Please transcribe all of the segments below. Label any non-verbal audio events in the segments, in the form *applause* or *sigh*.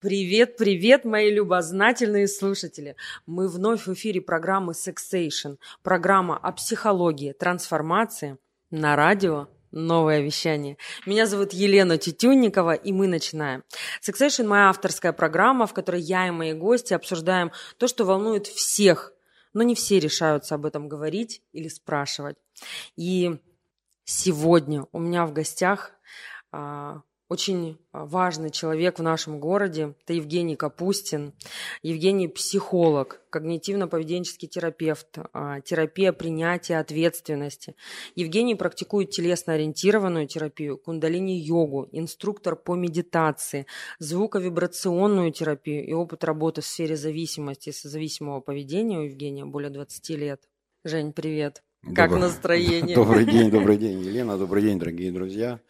Привет, привет, мои любознательные слушатели! Мы вновь в эфире программы Sexation, программа о психологии, трансформации на радио Новое вещание. Меня зовут Елена Тютюнникова, и мы начинаем. Sexation – моя авторская программа, в которой я и мои гости обсуждаем то, что волнует всех, но не все решаются об этом говорить или спрашивать. И сегодня у меня в гостях а, очень а, важный человек в нашем городе. Это Евгений Капустин. Евгений – психолог, когнитивно-поведенческий терапевт, а, терапия принятия ответственности. Евгений практикует телесно-ориентированную терапию, кундалини-йогу, инструктор по медитации, звуковибрационную терапию и опыт работы в сфере зависимости и созависимого поведения у Евгения более 20 лет. Жень, привет. Как Добр... настроение? *laughs* Добрый день, добрый день, *laughs* Елена. Добрый день, дорогие друзья.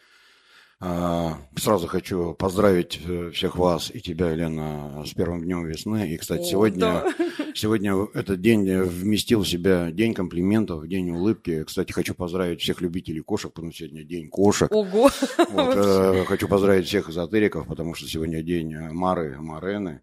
А, сразу хочу поздравить э, всех вас и тебя, Елена, с первым днем весны. И, кстати, сегодня, да. сегодня этот день вместил в себя день комплиментов, день улыбки. Кстати, хочу поздравить всех любителей кошек, потому что сегодня день кошек. Ого! *laughs* Вот, э, хочу поздравить всех эзотериков, потому что сегодня день Мары, Марены.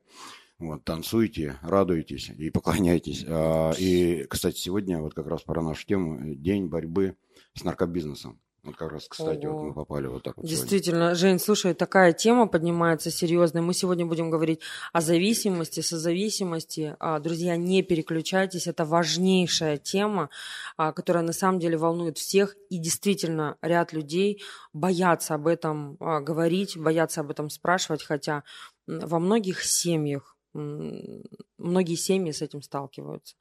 Вот, танцуйте, радуйтесь и поклоняйтесь. А, и, кстати, сегодня вот как раз про нашу тему день борьбы с наркобизнесом. Вот как раз, кстати, Ого. вот мы попали вот так вот. Действительно, сегодня. Жень, слушай, такая тема поднимается серьезная. Мы сегодня будем говорить о зависимости, созависимости. А, друзья, не переключайтесь, это важнейшая тема, а, которая на самом деле волнует всех. И действительно, ряд людей боятся об этом а, говорить, боятся об этом спрашивать, хотя во многих семьях многие семьи с этим сталкиваются.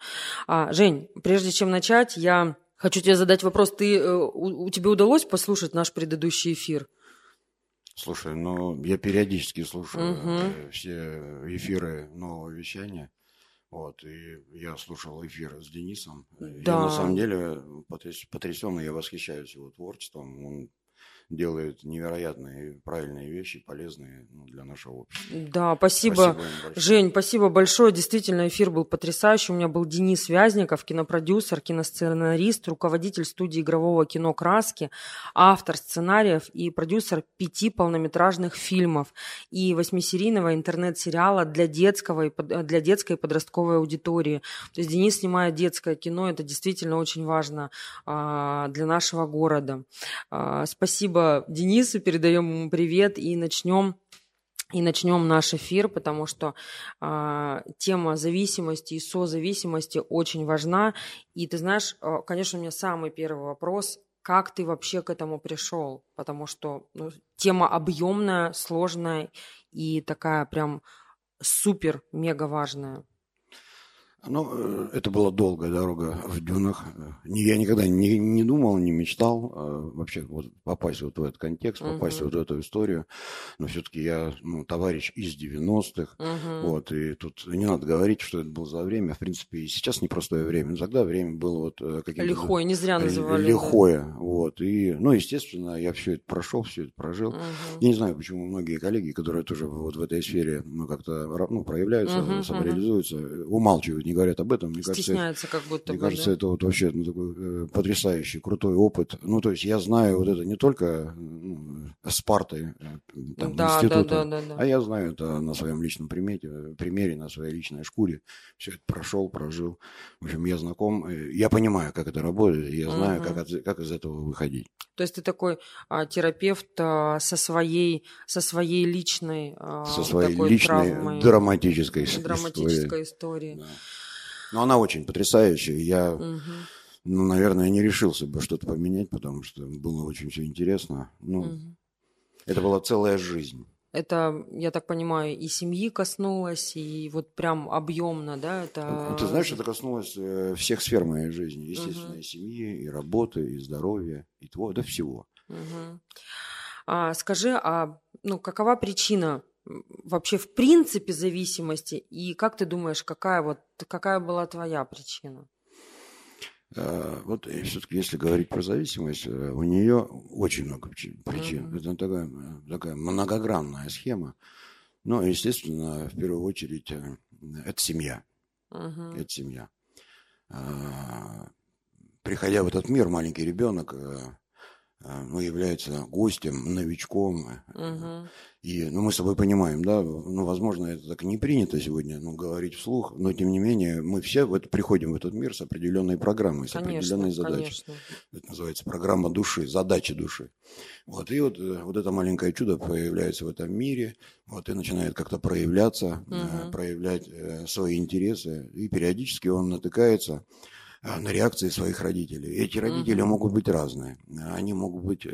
Жень, прежде чем начать, я Хочу тебе задать вопрос. Ты, э, у, у тебе удалось послушать наш предыдущий эфир? Слушай, ну, я периодически слушаю угу. все эфиры нового вещания. Вот, и я слушал эфир с Денисом. Да. Я на самом деле потрясен, я восхищаюсь его творчеством. Он делает невероятные правильные вещи, полезные ну, для нашего общества. Да, спасибо, спасибо Жень, спасибо большое. Действительно, эфир был потрясающий. У меня был Денис Вязников, кинопродюсер, киносценарист, руководитель студии игрового кино «Краски», автор сценариев и продюсер пяти полнометражных фильмов и восьмисерийного интернет-сериала для, детского и, для детской и подростковой аудитории. То есть Денис снимает детское кино, это действительно очень важно а, для нашего города. А, спасибо Спасибо Денису, передаем ему привет и начнем и начнем наш эфир, потому что э, тема зависимости и созависимости очень важна. И ты знаешь, э, конечно, у меня самый первый вопрос, как ты вообще к этому пришел? Потому что ну, тема объемная, сложная и такая прям супер-мега важная. Ну, э, это была долгая дорога в дюнах. Я никогда не, не думал, не мечтал э, вообще вот попасть вот в этот контекст, попасть угу. вот в эту историю. Но все-таки я ну, товарищ из 90-х. Угу. Вот, и тут не надо говорить, что это было за время. В принципе, и сейчас непростое время. Но тогда время было вот э, каким-то... Лихое, не зря называли. Лихое, да. вот. И, ну, естественно, я все это прошел, все это прожил. Угу. Я не знаю, почему многие коллеги, которые тоже вот в этой сфере ну, как-то ну, проявляются, угу, самореализуются, угу. умалчивают, не говорят об этом. Мне Стесняются кажется, как будто Мне бы, кажется, да? это вот вообще ну, такой э, потрясающий, крутой опыт. Ну, то есть я знаю вот это не только ну, с партой э, там, да, института, да, да, да, да. а я знаю это на своем личном примете, примере, на своей личной шкуре. Все это прошел, прожил. В общем, я знаком, э, я понимаю, как это работает, я знаю, угу. как, как из этого выходить. То есть ты такой а, терапевт а, со своей со своей личной а, со своей такой личной травмой, драматической, драматической историей. историей. Да. Но она очень потрясающая. Я, угу. ну, наверное, не решился бы что-то поменять, потому что было очень все интересно. Ну, угу. это была целая жизнь. Это, я так понимаю, и семьи коснулось, и вот прям объемно, да? Это... Ну, ты знаешь, это коснулось э, всех сфер моей жизни. Естественно, угу. и семьи, и работы, и здоровья, и твоего, да всего. Угу. А, скажи, а ну, какова причина вообще в принципе зависимости? И как ты думаешь, какая, вот, какая была твоя причина? Э, вот все-таки, если говорить про зависимость, э, у нее очень много причин. Uh-huh. Это такая, такая многогранная схема. Но, естественно, в первую очередь, э, это семья. Uh-huh. Это семья. Приходя в этот мир, маленький ребенок ну, является гостем, новичком. Угу. И, ну, мы с тобой понимаем, да, ну, возможно, это так и не принято сегодня, ну, говорить вслух, но, тем не менее, мы все в это, приходим в этот мир с определенной программой, с конечно, определенной задачей. Конечно. Это называется программа души, задачи души. Вот, и вот, э, вот это маленькое чудо появляется в этом мире, вот, и начинает как-то проявляться, угу. проявлять э, свои интересы, и периодически он натыкается на реакции своих родителей. Эти родители угу. могут быть разные. Они могут быть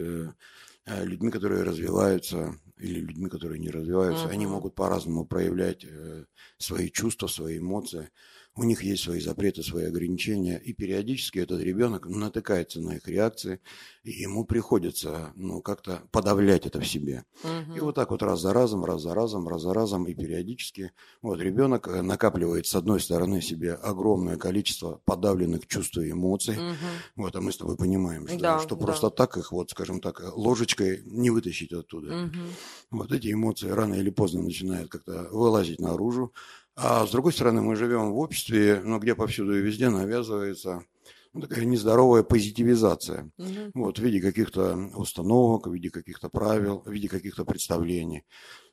Э, людьми, которые развиваются, или людьми, которые не развиваются, uh-huh. они могут по-разному проявлять э, свои чувства, свои эмоции у них есть свои запреты, свои ограничения, и периодически этот ребенок натыкается на их реакции, и ему приходится ну, как-то подавлять это в себе. Угу. И вот так вот раз за разом, раз за разом, раз за разом, и периодически вот ребенок э, накапливает с одной стороны себе огромное количество подавленных чувств и эмоций, угу. вот, а мы с тобой понимаем, что, да, что да. просто так их, вот, скажем так, ложечкой не вытащить оттуда. Угу. Вот эти эмоции рано или поздно начинают как-то вылазить наружу, а с другой стороны, мы живем в обществе, ну, где повсюду и везде навязывается ну, такая нездоровая позитивизация. Угу. Вот, в виде каких-то установок, в виде каких-то правил, в виде каких-то представлений.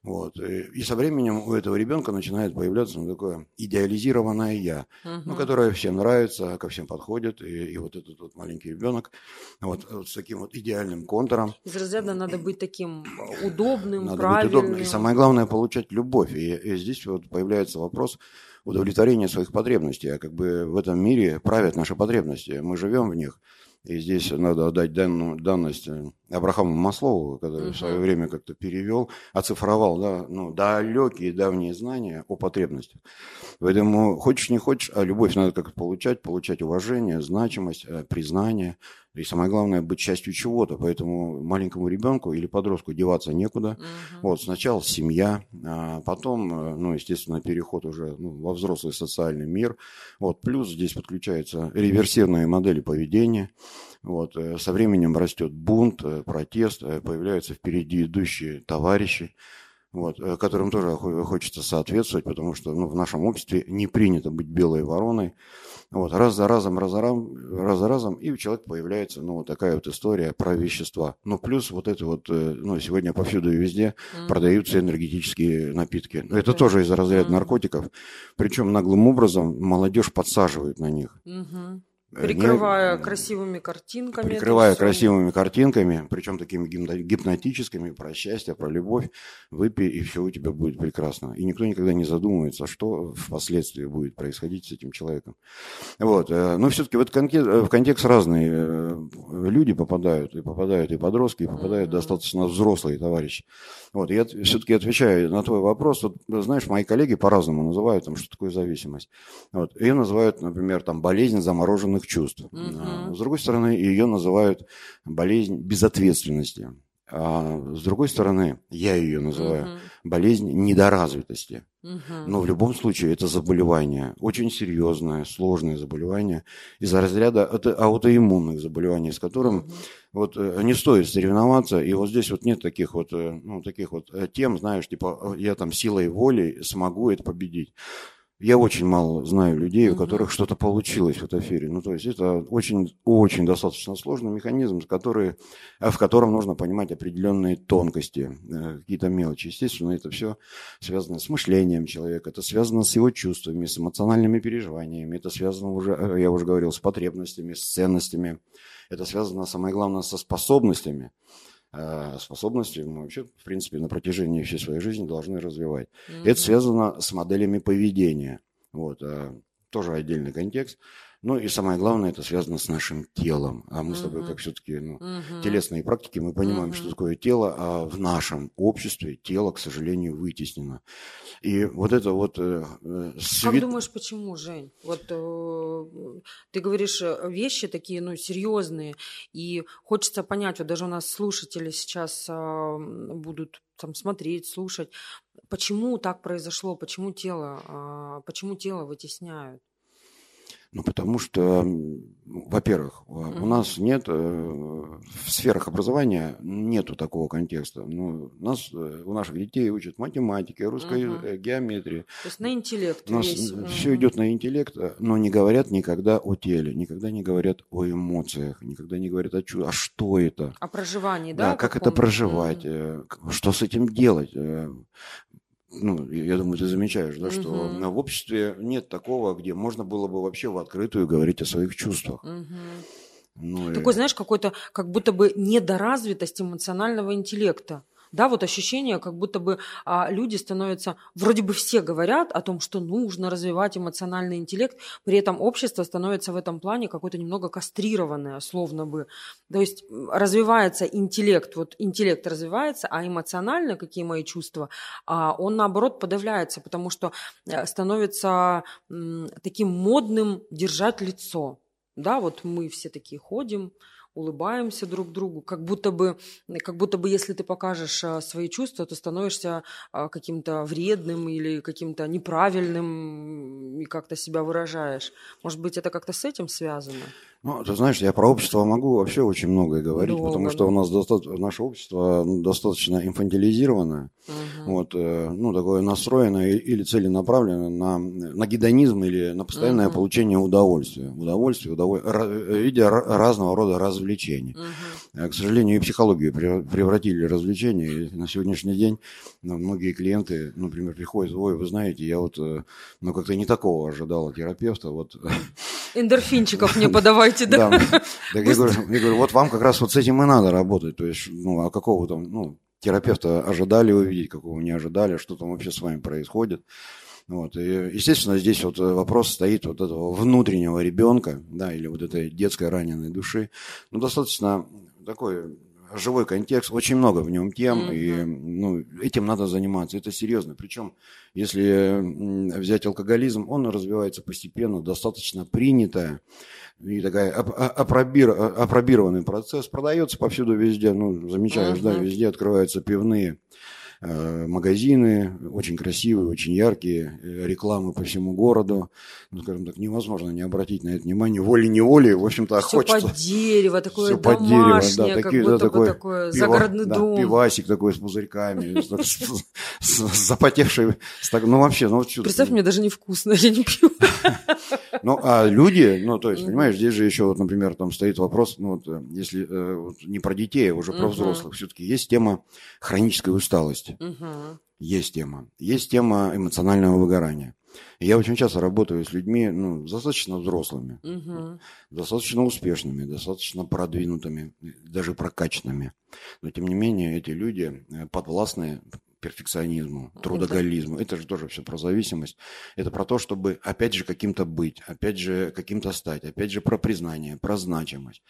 Вот. И со временем у этого ребенка начинает появляться ну, такое идеализированное я, угу. ну, которое всем нравится, ко всем подходит. И, и вот этот вот маленький ребенок вот, вот с таким вот идеальным контуром. Из разряда надо быть таким удобным, надо правильным. Быть удобным. И самое главное получать любовь. И, и здесь вот появляется вопрос удовлетворения своих потребностей. А как бы в этом мире правят наши потребности. Мы живем в них. И здесь надо отдать данную, данность э, Абрахаму Маслову, который uh-huh. в свое время как-то перевел, оцифровал да, ну, далекие давние знания о потребностях. Поэтому хочешь не хочешь, а любовь надо как-то получать, получать уважение, значимость, э, признание. И самое главное, быть частью чего-то. Поэтому маленькому ребенку или подростку деваться некуда. Uh-huh. Вот, сначала семья, а потом, э, ну, естественно, переход уже ну, во взрослый социальный мир. Вот, плюс здесь подключаются реверсивные модели поведения. Вот, э, со временем растет бунт, протест, появляются впереди идущие товарищи вот, которым тоже хочется соответствовать, потому что ну, в нашем обществе не принято быть белой вороной. Вот, раз за разом, раз за разом, раз за разом, и у человека появляется, ну, вот такая вот история про вещества. Ну, плюс вот это вот, э, ну, сегодня повсюду и везде mm-hmm. продаются энергетические напитки. Это mm-hmm. тоже из разряда mm-hmm. наркотиков. Причем наглым образом молодежь подсаживает на них. Mm-hmm. Прикрывая не, красивыми картинками. Прикрывая красивыми картинками, причем такими гипнотическими, про счастье, про любовь. Выпей, и все у тебя будет прекрасно. И никто никогда не задумывается, что впоследствии будет происходить с этим человеком. Вот. Э, но все-таки в, этот контекст, в контекст разные э, люди попадают. И попадают и подростки, и попадают mm-hmm. достаточно взрослые товарищи. Вот. Я все-таки отвечаю на твой вопрос. Вот, знаешь, мои коллеги по-разному называют, там, что такое зависимость. Вот. Ее называют, например, там, болезнь замороженных чувств. Угу. С другой стороны, ее называют болезнь безответственности. А с другой стороны, я ее называю угу. болезнь недоразвитости. Угу. Но в любом случае это заболевание, очень серьезное, сложное заболевание из-за разряда аутоиммунных заболеваний, с которым угу. Вот э, не стоит соревноваться. И вот здесь вот нет таких вот, э, ну, таких вот э, тем, знаешь, типа я там силой воли смогу это победить. Я очень мало знаю людей, у которых что-то получилось в этой сфере. Ну, то есть это очень, очень достаточно сложный механизм, который, в котором нужно понимать определенные тонкости, э, какие-то мелочи. Естественно, это все связано с мышлением человека, это связано с его чувствами, с эмоциональными переживаниями, это связано уже, э, я уже говорил, с потребностями, с ценностями. Это связано, самое главное, со способностями. А, способности мы вообще, в принципе, на протяжении всей своей жизни должны развивать. Mm-hmm. Это связано с моделями поведения. Вот, а, тоже отдельный контекст. Ну и самое главное, это связано с нашим телом. А мы uh-huh. с тобой, как все-таки ну, uh-huh. телесные практики, мы понимаем, uh-huh. что такое тело, а в нашем обществе тело, к сожалению, вытеснено. И вот это вот... Э, э свет... Как думаешь, почему, Жень? Вот э, ты говоришь э, вещи такие, ну, серьезные, и хочется понять, вот даже у нас слушатели сейчас э, будут там смотреть, слушать, почему так произошло, почему тело, э, почему тело вытесняют? Ну, потому что, во-первых, mm-hmm. у нас нет э, в сферах образования нету такого контекста. Ну, нас, э, у наших детей учат математике, русской mm-hmm. геометрии. То есть на интеллект. У нас весь. все идет на интеллект, но не говорят никогда о теле, никогда не говорят о эмоциях, никогда не говорят о чувствах. А что это? О проживании, да? Да, как это проживать, mm-hmm. что с этим делать ну, я думаю, ты замечаешь, да, что угу. в обществе нет такого, где можно было бы вообще в открытую говорить о своих чувствах. Угу. Ну, Такой, и... знаешь, какой-то, как будто бы недоразвитость эмоционального интеллекта. Да, вот ощущение, как будто бы а, люди становятся, вроде бы все говорят о том, что нужно развивать эмоциональный интеллект, при этом общество становится в этом плане какое-то немного кастрированное, словно бы. То есть развивается интеллект, вот интеллект развивается, а эмоционально, какие мои чувства, а, он наоборот подавляется, потому что э, становится таким модным держать лицо. Да, вот мы все такие ходим, улыбаемся друг другу, как будто бы, как будто бы если ты покажешь а, свои чувства, то становишься а, каким-то вредным или каким-то неправильным и как-то себя выражаешь. Может быть, это как-то с этим связано? Ну, ты знаешь, я про общество могу вообще очень многое говорить, Долго, потому что у нас доста- наше общество ну, достаточно инфантилизированное, угу. вот, э, ну, такое настроенное или целенаправленное на, на гедонизм или на постоянное угу. получение удовольствия. Удовольствие, удовольствие, в виде разного рода развлечений. Угу. К сожалению, и психологию превратили в развлечения. И на сегодняшний день ну, многие клиенты, например, приходят, ой, вы знаете, я вот, э, ну, как-то не такого ожидал от терапевта, вот Эндорфинчиков мне *laughs* подавайте, да? Да. Так я говорю, я говорю, вот вам как раз вот с этим и надо работать. То есть, ну, а какого там, ну, терапевта ожидали увидеть, какого не ожидали, что там вообще с вами происходит. Вот. И, естественно, здесь вот вопрос стоит вот этого внутреннего ребенка, да, или вот этой детской раненой души. Ну, достаточно такой живой контекст, очень много в нем тем, mm-hmm. и ну, этим надо заниматься. Это серьезно. Причем, если взять алкоголизм, он развивается постепенно, достаточно принятая и такая апробир, апробированный процесс. Продается повсюду везде, ну, замечаешь, mm-hmm. да, везде открываются пивные Э, магазины, очень красивые, очень яркие, э, рекламы по всему городу. Ну, скажем так, невозможно не обратить на это внимание. Волей-неволей, в общем-то, Все под дерево, такое Все домашнее, под дерево, да, такие, как будто да, такой, такое пиво, загородный да, дом. Пивасик такой с пузырьками, с запотевший. Ну, вообще, ну, Представь, мне даже невкусно, я не пью. *laughs* Ну, а люди, ну, то есть, понимаешь, здесь же еще, вот, например, там стоит вопрос, ну, вот, э, если вот, не про детей, а уже про взрослых, все-таки есть тема хронической усталости есть. Угу. Есть тема. Есть тема эмоционального выгорания. я очень часто работаю с людьми, ну, достаточно взрослыми, угу. достаточно успешными, достаточно продвинутыми, даже прокачанными. Но тем не менее эти люди э, подвластны перфекционизму, трудоголизму. Это же тоже все про зависимость. Это про то, чтобы опять же каким-то быть, опять же каким-то стать, опять же про признание, про значимость.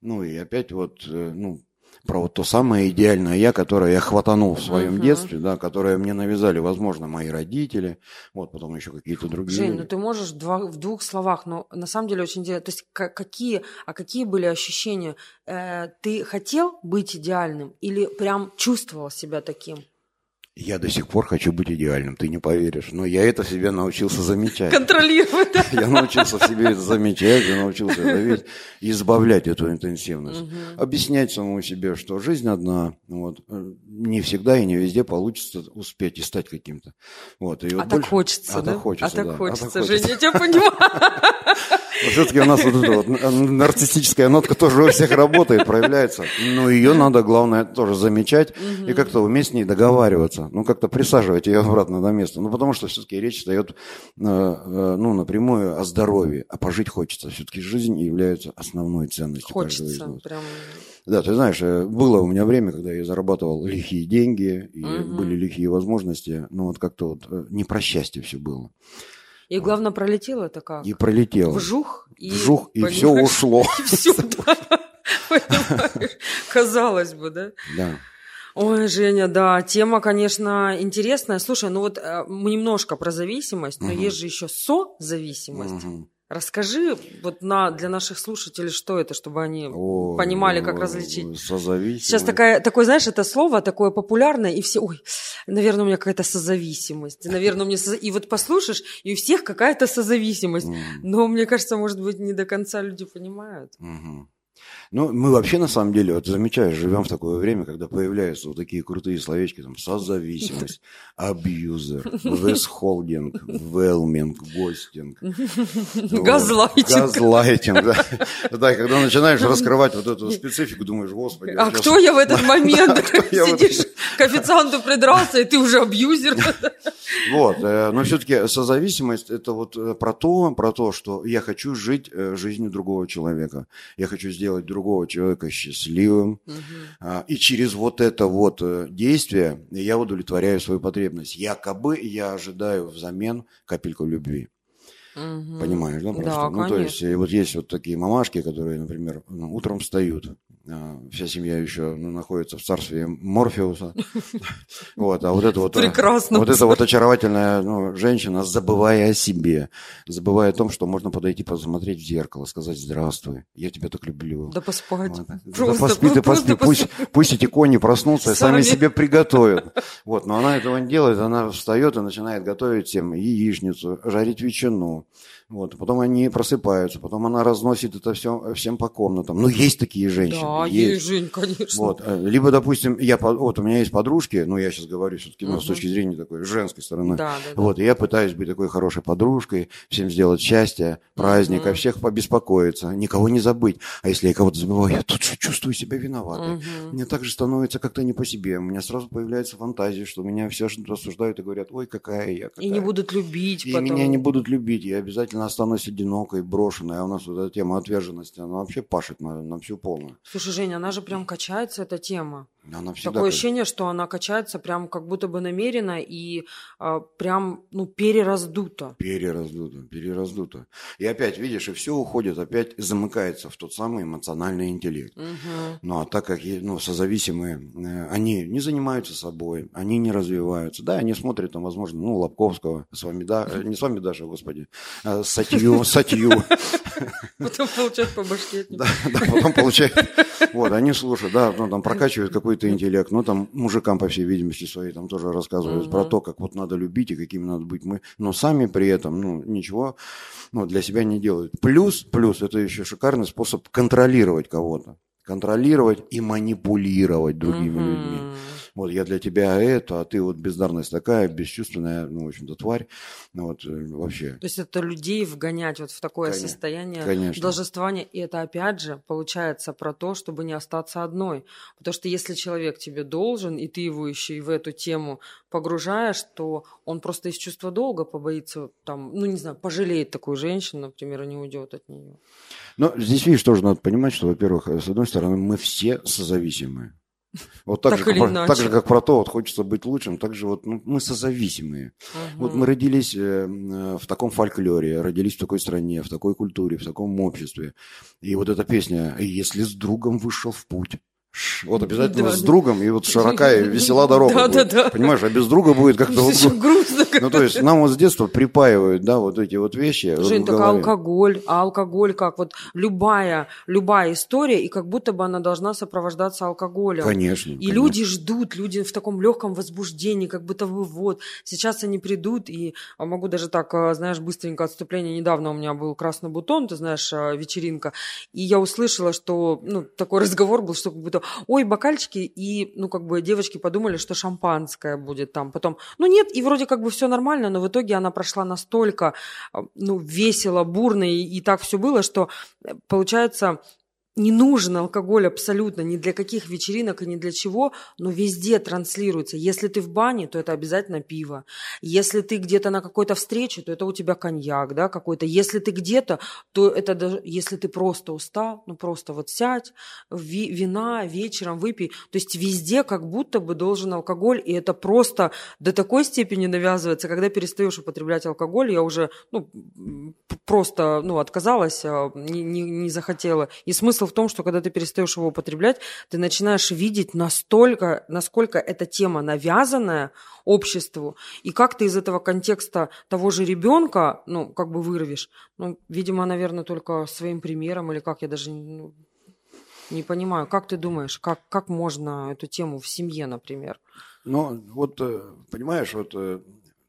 Ну и опять вот, э, ну, про вот то самое идеальное я, которое я хватанул в своем uh-huh. детстве, да, которое мне навязали, возможно, мои родители, вот потом еще какие-то другие. Жень, ну ты можешь два, в двух словах, но на самом деле очень интересно. То есть какие, а какие были ощущения? Э, ты хотел быть идеальным или прям чувствовал себя таким? Я до сих пор хочу быть идеальным, ты не поверишь. Но я это в себе научился замечать. Контролировать. Да? Я научился в себе это замечать, я научился это видеть и избавлять эту интенсивность. Угу. Объяснять самому себе, что жизнь одна, вот, не всегда и не везде получится успеть и стать каким-то. Вот, и вот а больше... так хочется, а да? Так хочется, а так да. хочется, а так хочется. Женя, я тебя понимаю. Все-таки у нас вот эта вот нарциссическая нотка тоже у всех работает, проявляется. Но ее надо, главное, тоже замечать и как-то уметь с ней договариваться. Ну, как-то присаживать ее обратно на место. Ну, потому что все-таки речь встает, э, э, ну, напрямую о здоровье. А пожить хочется. Все-таки жизнь является основной ценностью хочется, каждого из нас. Прям... Да, ты знаешь, э, было у меня время, когда я зарабатывал лихие деньги, и угу. были лихие возможности. Ну, вот как-то вот не про счастье все было. И главное, пролетело это как? И пролетело. Вжух. И, Вжух, и все ушло. *laughs* И все, да. Казалось бы, да? Да. Ой, Женя, да, тема, конечно, интересная. Слушай, ну вот э, мы немножко про зависимость, но есть же еще созависимость. Расскажи вот на, для наших слушателей, что это, чтобы они о, понимали, как различить. Сейчас такая, такое, знаешь, это слово такое популярное, и все, ой, наверное, у меня какая-то созависимость. *laughs* Наверное, у меня соз... И вот послушаешь, и у всех какая-то созависимость. Mm. Но мне кажется, может быть, не до конца люди понимают. Mm-hmm. Ну, мы вообще, на самом деле, вот замечаешь, живем в такое время, когда появляются вот такие крутые словечки, там, созависимость, абьюзер, весхолдинг, велминг, гостинг. Газлайтинг. Газлайтинг, да. Да, когда начинаешь раскрывать вот эту специфику, думаешь, господи. А кто я в этот *laughs* момент? Сидишь, к официанту придрался, и ты уже абьюзер. *laughs* Вот, э, но все-таки созависимость – это вот э, про то, про то, что я хочу жить э, жизнью другого человека. Я хочу сделать другого человека счастливым. Угу. И через вот это вот действие я удовлетворяю свою потребность. Якобы я ожидаю взамен капельку любви. Угу. Понимаешь, да? Просто? Да, ну, то есть, вот есть вот такие мамашки, которые, например, ну, утром встают, вся семья еще ну, находится в царстве Морфеуса. *laughs* Вот, а вот это вот, Прекрасно. вот эта вот очаровательная ну, женщина, забывая о себе, забывая о том, что можно подойти, посмотреть в зеркало, сказать «Здравствуй, я тебя так люблю». Да поспать. Вот. Просто, да поспи ты, поспи. Пусть, пусть эти кони проснутся и сами себе приготовят. Вот, но она этого не делает, она встает и начинает готовить всем яичницу, жарить ветчину, вот, потом они просыпаются, потом она разносит это все всем по комнатам. Ну, есть такие женщины. Да, есть, есть Жень, конечно. Вот, э, либо, допустим, я, вот у меня есть подружки, ну, я сейчас говорю все-таки угу. с точки зрения такой женской стороны. Да, да, вот, и я пытаюсь быть такой хорошей подружкой, всем сделать счастье, праздник, угу. всех побеспокоиться, никого не забыть. А если я кого-то забываю, я тут же чувствую себя виноватой. Угу. Мне также становится как-то не по себе. У меня сразу появляется фантазия, что меня все рассуждают и говорят, ой, какая я. Какая. И не будут любить И потом. меня не будут любить. Я обязательно обязательно останусь одинокой, брошенной. А у нас вот эта тема отверженности, она вообще пашет на, на всю полную. Слушай, Женя, она же прям качается, эта тема. Она всегда Такое ощущение, что она качается прям как будто бы намеренно и а, прям, ну, перераздуто. Перераздуто, перераздуто. И опять, видишь, и все уходит, опять замыкается в тот самый эмоциональный интеллект. Угу. Ну, а так как ну, созависимые, э, они не занимаются собой, они не развиваются. Да, они смотрят, там, возможно, ну, Лобковского, с вами, да, э, не с вами даже, господи, а Сатью, Сатью. Потом получают по башке. Да, потом получают. Вот, они слушают, да, ну, там прокачивают какой-то интеллект. Ну, там мужикам, по всей видимости, своей там тоже рассказывают про то, как вот надо любить и какими надо быть мы. Но сами при этом, ну, ничего ну, для себя не делают. Плюс, плюс, это еще шикарный способ контролировать кого-то. Контролировать и манипулировать другими людьми вот я для тебя это, а ты вот бездарность такая, бесчувственная, ну, в общем-то, тварь, ну, вот э, вообще. То есть это людей вгонять вот в такое конечно, состояние конечно. должествования, и это опять же получается про то, чтобы не остаться одной, потому что если человек тебе должен, и ты его еще и в эту тему погружаешь, то он просто из чувства долга побоится, там, ну, не знаю, пожалеет такую женщину, например, и не уйдет от нее. Но здесь, видишь, тоже надо понимать, что, во-первых, с одной стороны, мы все созависимые. Вот так, так, же, как, так же, как про то, вот хочется быть лучшим, так же вот ну, мы созависимые. Угу. Вот мы родились э, в таком фольклоре, родились в такой стране, в такой культуре, в таком обществе. И вот эта песня «Если с другом вышел в путь», вот обязательно да, с другом, и вот широка и весела дорога *laughs* да, будет. Да, да. Понимаешь, а без друга будет как-то грустно. Ну, то есть нам вот с детства припаивают, да, вот эти вот вещи. Жень, так алкоголь, а алкоголь как? Вот любая, любая история, и как будто бы она должна сопровождаться алкоголем. Конечно. И конечно. люди ждут, люди в таком легком возбуждении, как будто бы вот, сейчас они придут, и а могу даже так, а, знаешь, быстренько отступление. Недавно у меня был красный бутон, ты знаешь, а, вечеринка, и я услышала, что, ну, такой *laughs* разговор был, что как будто ой, бокальчики, и, ну, как бы девочки подумали, что шампанское будет там. Потом, ну, нет, и вроде как бы все нормально, но в итоге она прошла настолько, а, ну, весело, бурно, и, и так все было, что, э, получается, не нужен алкоголь абсолютно ни для каких вечеринок и ни для чего, но везде транслируется. Если ты в бане, то это обязательно пиво. Если ты где-то на какой-то встрече, то это у тебя коньяк, да, какой-то. Если ты где-то, то это даже, если ты просто устал, ну просто вот сядь, ви, вина вечером выпей. То есть везде как будто бы должен алкоголь, и это просто до такой степени навязывается, когда перестаешь употреблять алкоголь, я уже, ну, просто, ну, отказалась, а, не, не, не захотела. И смысл смысл в том, что когда ты перестаешь его употреблять, ты начинаешь видеть настолько, насколько эта тема навязанная обществу, и как ты из этого контекста того же ребенка, ну, как бы вырвешь. Ну, видимо, наверное, только своим примером, или как, я даже ну, не понимаю. Как ты думаешь, как, как можно эту тему в семье, например? Ну, вот, э, понимаешь, вот э,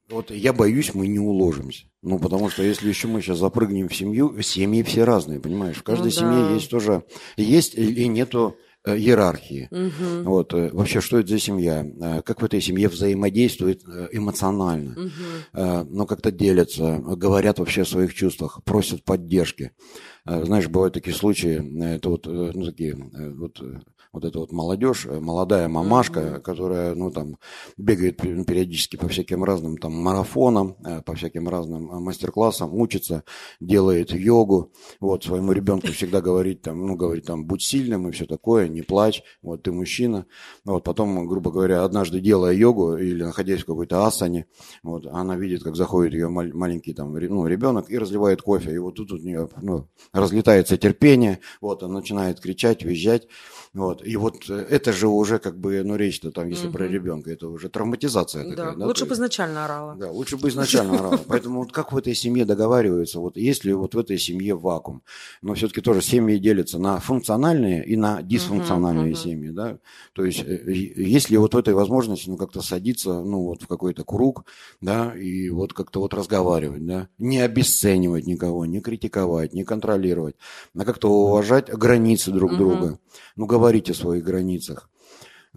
вот я боюсь, мы не уложимся. Ну, потому что если еще мы сейчас запрыгнем в семью, семьи все разные, понимаешь? В каждой ну, семье да. есть тоже, есть и нету э, иерархии. Угу. Вот, э, вообще, что это за семья? Э, как в этой семье взаимодействует эмоционально? Угу. Ну, как-то делятся, говорят вообще о своих чувствах, просят поддержки. Знаешь, бывают такие случаи, это вот, ну, такие, вот вот эта вот молодежь, э, молодая мамашка, mm-hmm. которая, ну, там, бегает периодически по всяким разным там марафонам, э, по всяким разным э, мастер-классам, учится, делает йогу, вот, своему ребенку всегда говорит, там, ну, говорит, там, будь сильным и все такое, не плачь, вот, ты мужчина, вот, потом, грубо говоря, однажды делая йогу или находясь в какой-то асане, вот, она видит, как заходит ее маленький, там, ну, ребенок и разливает кофе, и вот тут у нее, ну, разлетается терпение, вот, она начинает кричать, визжать, вот. И вот э, это же уже как бы, ну, речь-то там, если угу. про ребенка, это уже травматизация да. такая. Да? Лучше бы изначально орала. Да, лучше бы изначально орала. Поэтому вот как в этой семье договариваются, вот если вот в этой семье вакуум, но все-таки тоже семьи делятся на функциональные и на дисфункциональные угу, семьи, да, то есть э, если вот в этой возможности, ну, как-то садиться, ну, вот в какой-то круг, да, и вот как-то вот разговаривать, да, не обесценивать никого, не критиковать, не контролировать, а как-то уважать границы друг угу. друга, ну, говорить о своих границах.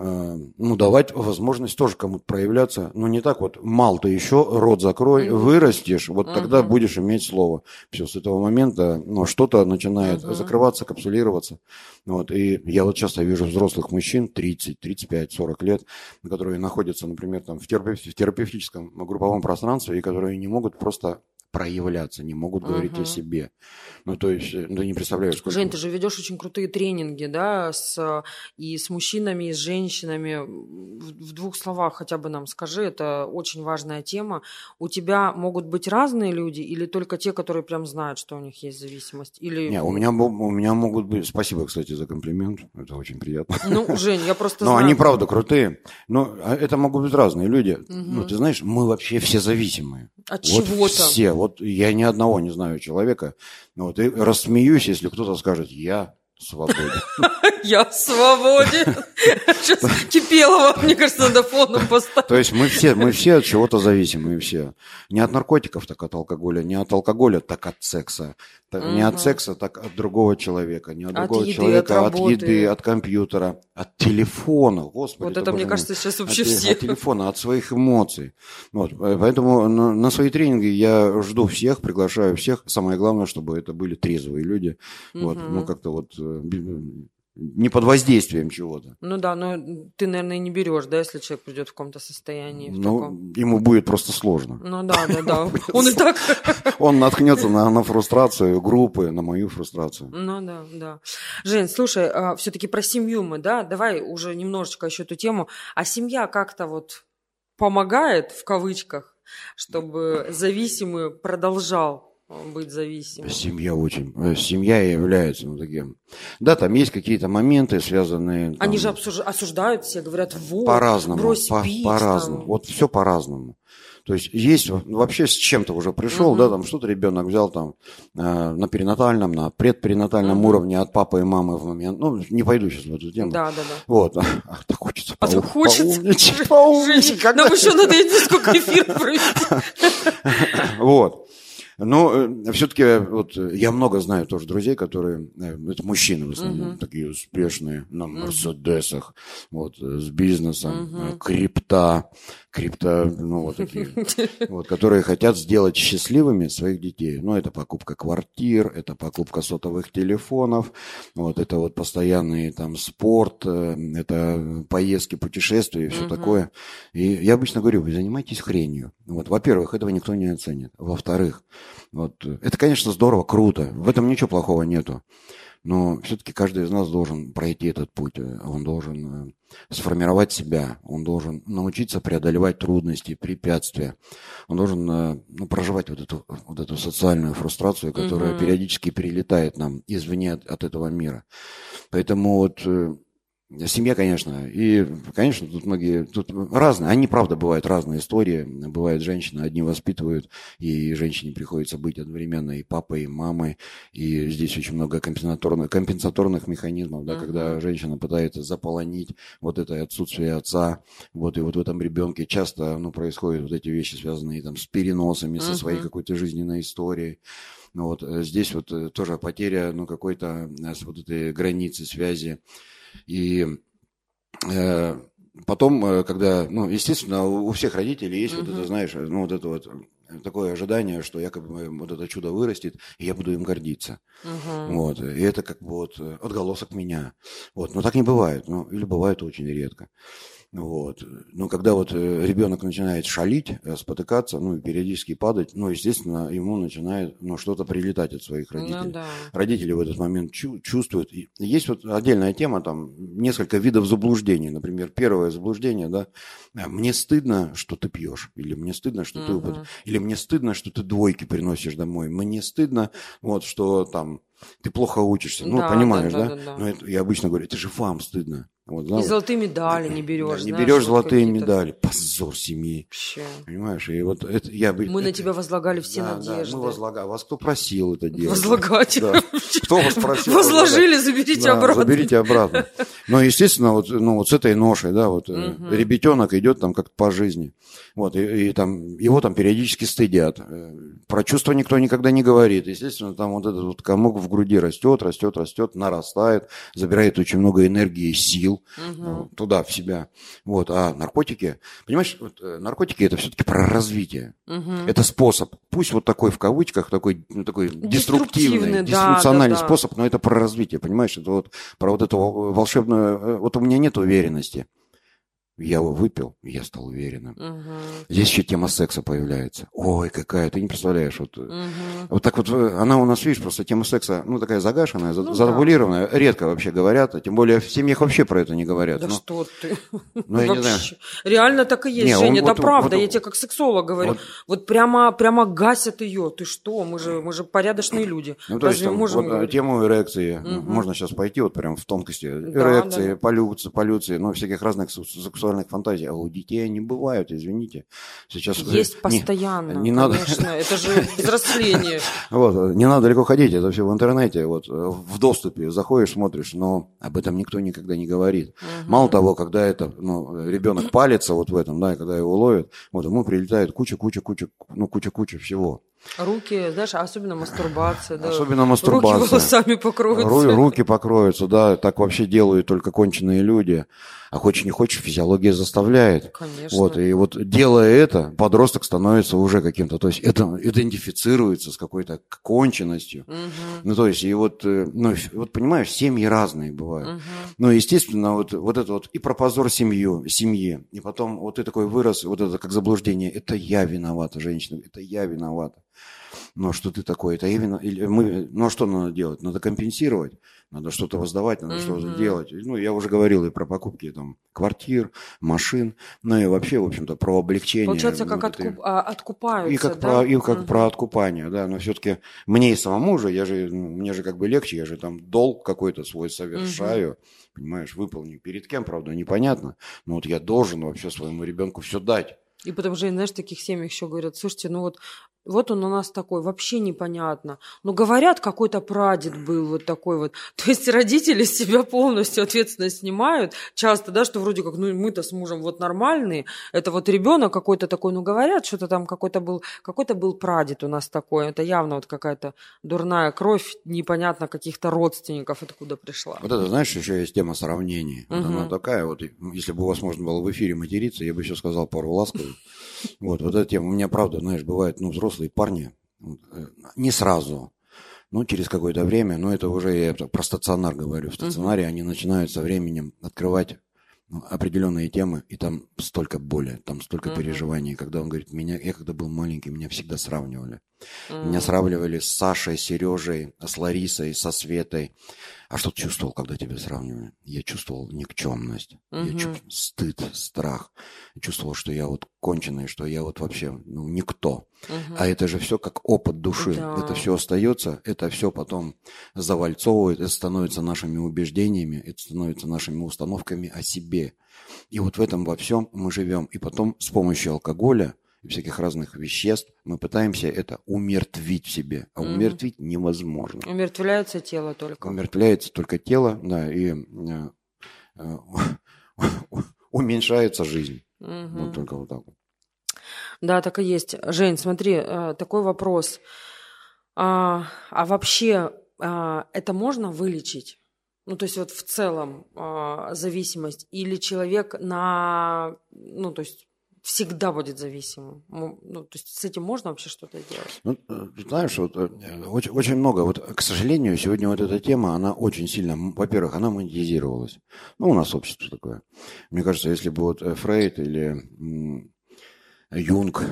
А, ну, давать возможность тоже кому-то проявляться. Ну, не так вот, мал ты еще, рот закрой, uh вырастешь, вот uh тогда будешь иметь слово. Все, с этого момента ну, что-то начинает uh закрываться, капсулироваться. Вот, и я вот часто вижу взрослых мужчин, 30, 35, 40 лет, которые находятся, например, там, в, терапев- в терапевтическом групповом пространстве, и которые не могут просто проявляться, не могут говорить uh-huh. о себе. Ну, то есть, э, ну, не представляешь, сколько... Жень, ты же ведешь очень крутые тренинги, да, с, и с мужчинами, и с женщинами. В, в двух словах хотя бы нам скажи, это очень важная тема. У тебя могут быть разные люди или только те, которые прям знают, что у них есть зависимость? Или... Не, у меня, у меня могут быть... Спасибо, кстати, за комплимент. Это очень приятно. Ну, Жень, я просто *laughs* Но они, правда, крутые. Но а это могут быть разные люди. Угу. Ну, ты знаешь, мы вообще все зависимые. От вот чего-то. все вот я ни одного не знаю человека, вот, и рассмеюсь, если кто-то скажет, я свободен. *laughs* Я свободен. Сейчас Кипелова, мне кажется, надо фоном поставить. То есть мы все, мы все от чего-то зависимы, все. Не от наркотиков, так от алкоголя, не от алкоголя, так от секса. Не от секса, так от другого человека. Не от, другого человека, от, еды, от компьютера, от телефона. Господи, вот это, мне кажется, сейчас вообще все. От телефона, от своих эмоций. Вот. Поэтому на, свои тренинги я жду всех, приглашаю всех. Самое главное, чтобы это были трезвые люди. Вот. Ну, как-то вот э, не под воздействием чего-то. Ну да, но ты, наверное, не берешь, да, если человек придет в каком-то состоянии. В ну, таком... ему будет просто сложно. Ну да, да, да. *laughs* Он и так... *laughs* Он наткнется на, на фрустрацию группы, на мою фрустрацию. Ну да, да. Жень, слушай, а, все-таки про семью мы, да, давай уже немножечко еще эту тему. А семья как-то вот помогает, в кавычках, чтобы зависимый продолжал быть зависимым. Семья очень. Э, семья является ну, таким. Да, там есть какие-то моменты, связанные. Там, Они же осуждают все, говорят, вот, по-разному, брось по, пить. По-разному. Там. Вот все по-разному. То есть есть вообще с чем-то уже пришел, угу. да, там что-то ребенок взял там э, на перинатальном, на предперинатальном угу. уровне от папы и мамы в момент. Ну, не пойду сейчас в эту тему. Да, да, да. Вот. *laughs* Ах, так хочется. А то хочется. Поумничать. *laughs* Нам еще надо, я не сколько эфиров провести. *laughs* Вот. Но э, все-таки вот я много знаю тоже друзей, которые, э, это мужчины в основном, uh-huh. такие успешные, на Мерседесах, uh-huh. вот, с бизнесом, uh-huh. крипта, крипто, ну, вот такие, *laughs* вот, которые хотят сделать счастливыми своих детей. Ну, это покупка квартир, это покупка сотовых телефонов, вот, это вот постоянный там спорт, э, это поездки, путешествия и все uh-huh. такое. И я обычно говорю, вы занимаетесь хренью. Вот, во-первых, этого никто не оценит. Во-вторых, вот, это, конечно, здорово, круто. В этом ничего плохого нету. Но все-таки каждый из нас должен пройти этот путь. Он должен э, сформировать себя, он должен научиться преодолевать трудности, препятствия. Он должен э, ну, проживать вот эту, вот эту социальную фрустрацию, которая угу. периодически перелетает нам извне от, от этого мира. Поэтому вот э, Семья, конечно. И, конечно, тут многие, тут разные, они, правда, бывают разные истории. Бывают женщины, одни воспитывают, и женщине приходится быть одновременно и папой, и мамой. И здесь очень много компенсаторных, компенсаторных механизмов, да, uh-huh. когда женщина пытается заполонить вот это отсутствие отца. Вот, и вот в этом ребенке часто, ну, происходят вот эти вещи, связанные там с переносами, uh-huh. со своей какой-то жизненной историей. Ну, вот э, здесь вот э, тоже потеря, ну, какой-то э, вот этой границы связи и э, потом, э, когда, ну, естественно, у всех родителей есть uh-huh. вот это, знаешь, ну, вот это вот такое ожидание, что якобы вот это чудо вырастет, и я буду им гордиться. Uh-huh. Вот. И это как бы вот отголосок меня. Вот. Но так не бывает. Ну, или бывает очень редко. Вот. Но когда вот э, ребенок начинает шалить, э, спотыкаться, ну и периодически падать, ну, естественно, ему начинает ну, что-то прилетать от своих ну родителей. Ну, да. Родители в этот момент чу- чувствуют. И есть вот отдельная тема, там, несколько видов заблуждений. Например, первое заблуждение, да, «А, мне стыдно, что ты пьешь, или мне стыдно, что uh-huh. ты... Или мне стыдно, что ты двойки приносишь домой. Мне стыдно, вот, что там ты плохо учишься. Ну, да, понимаешь, да? да? да, да. Но это, я обычно говорю, это же вам стыдно. Вот, да, и золотые медали не берешь. Не знаешь, берешь золотые медали. Позор семьи. Вообще. Понимаешь? И вот это я бы. Мы это, на тебя возлагали все да, надежды. Да, мы возлагали. Вас кто просил это делать? Возлагать. Да. Кто вас просил? Возложили, заберите да, обратно. Заберите обратно. Но, естественно, вот, ну, вот с этой ношей, да, вот угу. ребятенок идет там как-то по жизни. Вот, и, и там его там периодически стыдят. Э, про чувства никто никогда не говорит. Естественно, там вот этот вот комок в груди растет, растет, растет, нарастает, забирает очень много энергии, сил угу. туда, в себя. Вот. А наркотики, понимаешь, вот, э, наркотики это все-таки про развитие. Угу. Это способ. Пусть вот такой в кавычках, такой, ну, такой деструктивный, дисфункциональный да, да, способ, но это про развитие, понимаешь? Это вот про вот эту волшебную... Э, вот у меня нет уверенности. Я его выпил, я стал уверенным. Угу. Здесь еще тема секса появляется. Ой, какая, ты не представляешь. Вот, угу. вот так вот, э, она у нас, видишь, просто тема секса, ну, такая загашенная, ну, задавулированная. Да. Редко вообще говорят, а тем более в семьях вообще про это не говорят. Да но, что ты. Ну, я не знаю. Реально так и есть, не, Женя, он, это вот, правда. Вот, я тебе как сексолог говорю. Вот, вот прямо, прямо гасят ее. Ты что? Мы же, мы же порядочные люди. Ну, то есть, там, можем вот, говорить? тему эрекции. Угу. Можно сейчас пойти вот прям в тонкости. Эрекции, да, да. полюции, полюции, ну, всяких разных сексуальных сексуальных фантазий, а у детей они бывают, извините. Сейчас Есть не, постоянно, не конечно, надо... *laughs* это же взросление. Вот, не надо далеко ходить, это все в интернете, вот, в доступе, заходишь, смотришь, но об этом никто никогда не говорит. Мало того, когда это, ну, ребенок палится вот в этом, да, когда его ловят, вот, ему прилетает куча-куча-куча, ну, куча-куча всего. Руки, знаешь, особенно мастурбация. Да. Особенно мастурбация. Руки волосами покроются. Ру- руки покроются, да, так вообще делают только конченые люди. А хочешь не хочешь, физиология заставляет. Конечно. Вот, и вот делая это, подросток становится уже каким-то, то есть это идентифицируется с какой-то конченностью. Угу. Ну, то есть, и вот, э, ну, вот понимаешь, семьи разные бывают. Угу. Ну, естественно, вот, вот это вот и про позор семью, семьи, и потом вот ты такой вырос, вот это как заблуждение, это я виновата, женщина, это я виновата. Но что ты такой, это именно, или мы, ну а что надо делать? Надо компенсировать, надо что-то воздавать, надо mm-hmm. что-то делать. Ну, я уже говорил и про покупки там квартир, машин, ну и вообще, в общем-то, про облегчение. Получается, как вот откуп, а, откупаются, и как да? Про, и как mm-hmm. про откупание, да, но все-таки мне и самому же, я же, ну, мне же как бы легче, я же там долг какой-то свой совершаю, mm-hmm. понимаешь, выполню. Перед кем, правда, непонятно, но вот я должен вообще своему ребенку все дать. И потом же, знаешь, в таких семьях еще говорят, слушайте, ну вот вот он у нас такой, вообще непонятно. Но говорят, какой-то прадед был вот такой вот. *laughs* То есть родители с себя полностью ответственность снимают. Часто, да, что вроде как, ну мы-то с мужем вот нормальные. Это вот ребенок какой-то такой, ну говорят, что-то там какой-то был, какой-то был прадед у нас такой. Это явно вот какая-то дурная кровь, непонятно каких-то родственников откуда пришла. Вот это, знаешь, еще есть тема сравнений. Угу. Вот она такая вот, если бы у вас можно было в эфире материться, я бы еще сказал пару ласковых. Вот, вот эта тема. У меня, правда, знаешь, бывает, ну, взрослые парни, э, не сразу, ну, через какое-то время, но это уже я про стационар говорю. В стационаре uh-huh. они начинают со временем открывать ну, определенные темы, и там столько боли, там столько uh-huh. переживаний. Когда он говорит, меня, я когда был маленький, меня всегда сравнивали. Uh-huh. Меня сравнивали с Сашей, Сережей, с Ларисой, со Светой. А что ты чувствовал, когда тебя сравнивали? Я чувствовал никчемность, uh-huh. я чувствовал стыд, страх. Я чувствовал, что я вот конченый, что я вот вообще ну, никто. Uh-huh. А это же все как опыт души. Да. Это все остается, это все потом завальцовывает, это становится нашими убеждениями, это становится нашими установками о себе. И вот в этом во всем мы живем. И потом с помощью алкоголя и всяких разных веществ мы пытаемся это умертвить в себе. А умертвить mm невозможно. Умертвляется тело только. Умертвляется только тело, да, и э, э, *laughs* уменьшается жизнь. mm Вот только вот так вот. Да, так и есть. Жень, смотри, э, такой вопрос. А, а вообще а, это можно вылечить? Ну, то есть вот в целом э, зависимость. Или человек на... Ну, то есть всегда будет зависимым. Ну, то есть с этим можно вообще что-то делать? Ну, э, знаешь, вот э, очень, очень много. Вот, к сожалению, сегодня вот эта тема, она очень сильно, во-первых, она монетизировалась. Ну, у нас общество такое. Мне кажется, если бы вот э, Фрейд или Юнг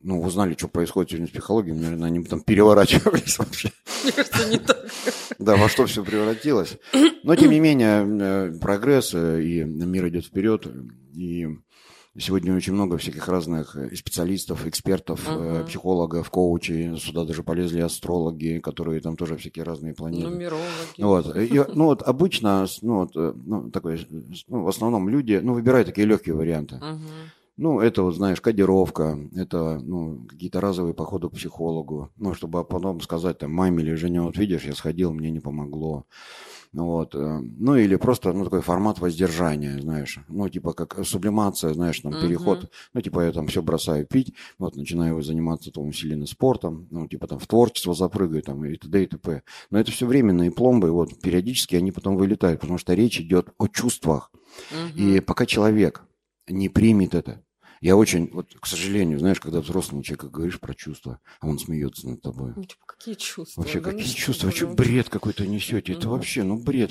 ну, узнали, что происходит сегодня с психологией, наверное, они там переворачивались *laughs* вообще. Мне кажется, не так. Да, во что все превратилось. Но, тем не менее, прогресс, и мир идет вперед, и Сегодня очень много всяких разных э, специалистов, экспертов, uh-huh. психологов, коучей. Сюда даже полезли астрологи, которые там тоже всякие разные планеты. Нумерологи. Вот. И, ну вот обычно, ну вот, ну, такой, ну, в основном люди, ну, выбирают такие легкие варианты. Uh-huh. Ну, это вот, знаешь, кодировка, это, ну, какие-то разовые походы к психологу, ну, чтобы потом сказать, там, маме или жене, вот видишь, я сходил, мне не помогло. Вот. Э, ну, или просто, ну, такой формат воздержания, знаешь, ну, типа как сублимация, знаешь, там, переход, uh-huh. ну, типа я там все бросаю пить, вот, начинаю заниматься там усиленно спортом, ну, типа там в творчество запрыгаю, там, и т.д. и т.п. Но это все временные пломбы, вот, периодически они потом вылетают, потому что речь идет о чувствах. Uh-huh. И пока человек не примет это, я очень, вот, к сожалению, знаешь, когда взрослому человеку говоришь про чувства, а он смеется над тобой. Ну, типа, какие чувства? Вообще, да какие чувства? Что бред какой-то несете? Это вообще, ну, бред.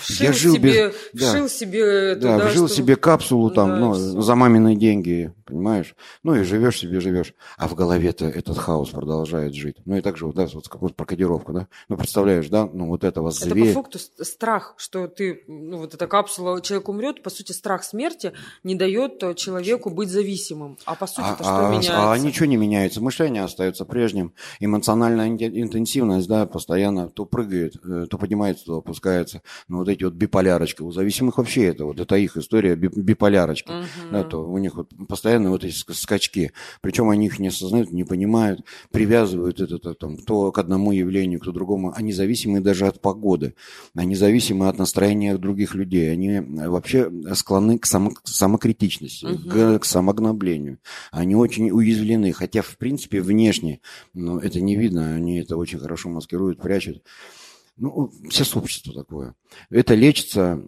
Вшил я жил себе, без... Да, вшил себе... Да, туда, вжил что... себе капсулу там, да, ну, все. за маминые деньги, понимаешь? Ну, и живешь себе, живешь. А в голове-то этот хаос продолжает жить. Ну, и так же, да, вот, вот про кодировку, да? Ну, представляешь, да? Ну, вот это вас Это по факту страх, что ты, ну, вот эта капсула, человек умрет, по сути, страх смерти не дает человеку быть зависимым. А по сути, а, что а, меняется? А ничего не меняется. Мышление остается прежним. Эмоциональная интенсивность, да, постоянно то прыгает, э, то поднимается, то опускается. Ну, вот эти вот биполярочки. У зависимых вообще это вот, это их история биполярочки. Угу. Да, то у них вот постоянно вот эти скачки. Причем они их не осознают, не понимают, привязывают это, это там, то к одному явлению, к другому. Они зависимы даже от погоды. Они зависимы от настроения других людей. Они вообще склонны к само, самокритичности, угу. к, к само самогноблению. Они очень уязвлены, хотя, в принципе, внешне, но это не видно, они это очень хорошо маскируют, прячут. Ну, все сообщество такое. Это лечится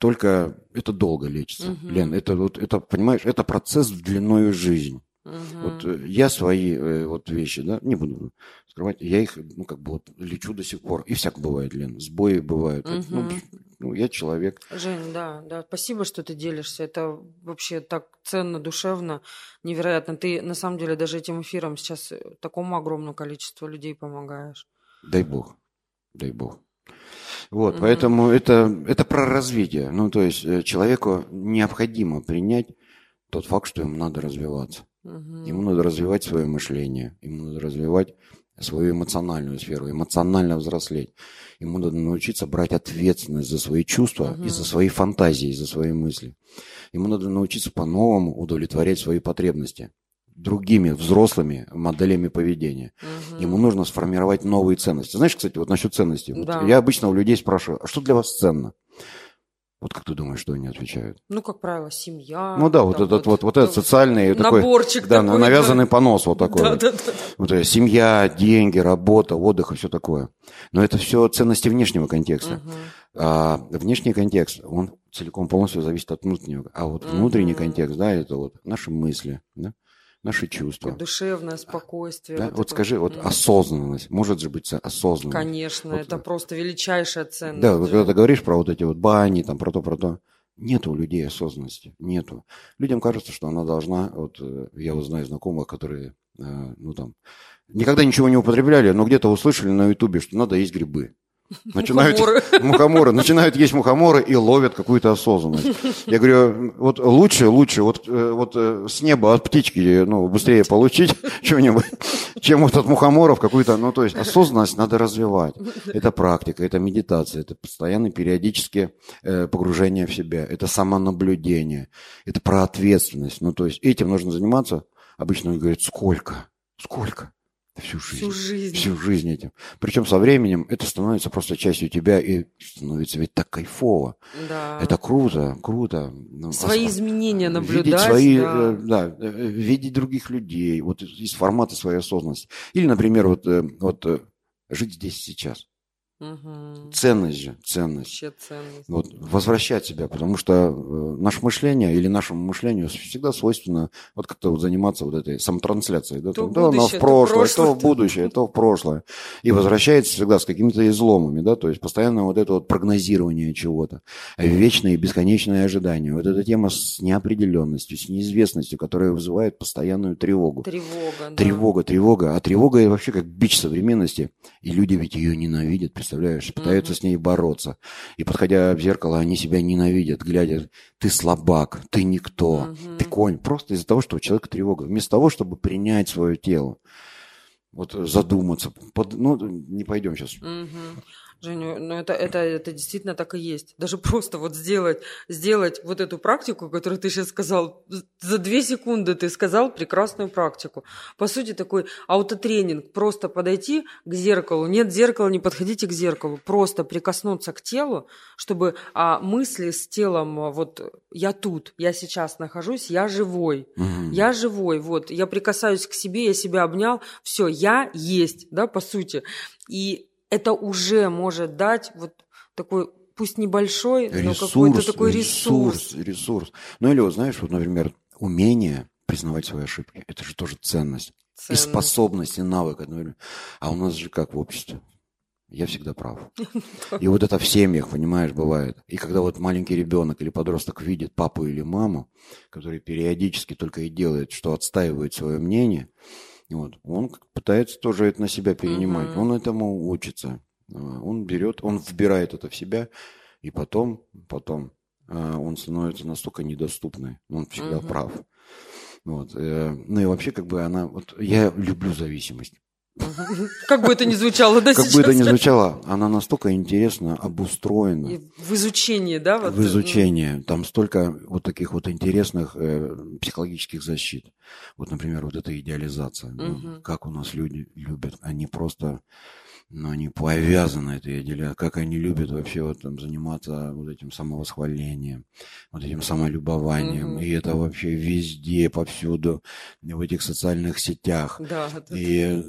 только, это долго лечится, угу. Лен, это вот, это, понимаешь, это процесс в длинную жизнь. Угу. Вот э, я свои э, вот вещи, да, не буду скрывать, я их, ну, как бы вот лечу до сих пор. И всяк бывает, Лен, сбои бывают. Угу. Ну, ну, я человек. Жень, да, да, спасибо, что ты делишься. Это вообще так ценно, душевно, невероятно. Ты, на самом деле, даже этим эфиром сейчас такому огромному количеству людей помогаешь. Дай бог, дай бог. Вот, угу. поэтому это, это про развитие. Ну, то есть человеку необходимо принять тот факт, что ему надо развиваться. Угу. Ему надо развивать свое мышление, ему надо развивать свою эмоциональную сферу, эмоционально взрослеть. Ему надо научиться брать ответственность за свои чувства угу. и за свои фантазии, за свои мысли. Ему надо научиться по-новому удовлетворять свои потребности другими взрослыми моделями поведения. Угу. Ему нужно сформировать новые ценности. Знаешь, кстати, вот насчет ценностей. Да. Вот я обычно у людей спрашиваю, а что для вас ценно? Вот как ты думаешь, что они отвечают? Ну, как правило, семья. Ну да, вот этот вот, вот, вот этот социальный наборчик такой, да, навязанный да. понос вот такой. Да, вот. Да, да. Вот, э, семья, деньги, работа, отдых и все такое. Но это все ценности внешнего контекста. Угу. А внешний контекст, он целиком полностью зависит от внутреннего. А вот внутренний угу. контекст, да, это вот наши мысли, да, наши чувства. Душевное спокойствие. Да? Вот, вот скажи, вот осознанность. Может же быть осознанность. Конечно, вот, это просто величайшая ценность. Да, вот когда ты говоришь про вот эти вот бани, там, про то, про то. Нет у людей осознанности, нету. Людям кажется, что она должна, вот э, я вот знаю знакомых, которые, э, ну там, никогда ничего не употребляли, но где-то услышали на ютубе, что надо есть грибы. *laughs* Начинают, мухоморы. *laughs* мухоморы. Начинают есть мухоморы и ловят какую-то осознанность. Я говорю, вот лучше, лучше, вот, э, вот э, с неба от птички ну, быстрее получить *laughs* что-нибудь, чем вот от мухоморов какую-то, ну, то есть осознанность надо развивать. Это практика, это медитация, это постоянное периодические э, погружение в себя, это самонаблюдение, это про ответственность. Ну, то есть этим нужно заниматься. Обычно он говорит, сколько? Сколько? Всю жизнь. Всю жизнь. Всю жизнь этим. Причем со временем это становится просто частью тебя и становится ведь так кайфово. Да. Это круто, круто. Ну, свои а, изменения наблюдать. Видеть свои, да. Э, да, э, видеть других людей, вот из формата своей осознанности. Или, например, вот, э, вот жить здесь сейчас. Угу. Ценность же, ценность. Вообще ценность. Вот, возвращать себя, потому что э, наше мышление или нашему мышлению всегда свойственно вот как-то вот заниматься вот этой самотрансляцией. Да, то, то будущее, в прошлое, то, то в будущее, то в прошлое. И возвращается всегда с какими-то изломами, да, то есть постоянно вот это вот прогнозирование чего-то, вечное и бесконечное ожидание. Вот эта тема с неопределенностью, с неизвестностью, которая вызывает постоянную тревогу. Тревога, да. Тревога, тревога. А тревога вообще как бич современности. И люди ведь ее ненавидят, представляешь, пытаются mm-hmm. с ней бороться. И подходя в зеркало, они себя ненавидят, глядя, ты слабак, ты никто, mm-hmm. ты конь. Просто из-за того, что у человека тревога. Вместо того, чтобы принять свое тело, вот задуматься. Под, ну, не пойдем сейчас. Mm-hmm. Женя, ну это, это, это действительно так и есть. Даже просто вот сделать, сделать вот эту практику, которую ты сейчас сказал, за две секунды ты сказал прекрасную практику. По сути, такой аутотренинг. Просто подойти к зеркалу. Нет зеркала, не подходите к зеркалу. Просто прикоснуться к телу, чтобы а, мысли с телом, а, вот я тут, я сейчас нахожусь, я живой. Угу. Я живой, вот. Я прикасаюсь к себе, я себя обнял. Все, я есть, да, по сути. И это уже может дать вот такой пусть небольшой, ресурс, но какой-то такой ресурс. Ресурс, ресурс. Ну или вот знаешь, вот, например, умение признавать свои ошибки. Это же тоже ценность. ценность. И способность, и навык. Например. А у нас же как в обществе? Я всегда прав. *laughs* И вот это в семьях, понимаешь, бывает. И когда вот маленький ребенок или подросток видит папу или маму, который периодически только и делает, что отстаивает свое мнение, вот. Он пытается тоже это на себя перенимать. Угу. Он этому учится. А, он берет, он вбирает это в себя, и потом, потом а, он становится настолько недоступный. Он всегда угу. прав. Вот. Э, ну и вообще, как бы она... Вот я люблю зависимость. *laughs* Как бы это ни звучало, да, Как бы это ни звучало, она настолько интересно обустроена. И в изучении, да? Вот, в изучении. Там столько вот таких вот интересных э, психологических защит. Вот, например, вот эта идеализация. Угу. Ну, как у нас люди любят. Они просто но они повязаны этой идеей. Как они любят вообще вот там заниматься вот этим самовосхвалением, вот этим самолюбованием. Mm-hmm. И это вообще везде, повсюду, в этих социальных сетях. Да, и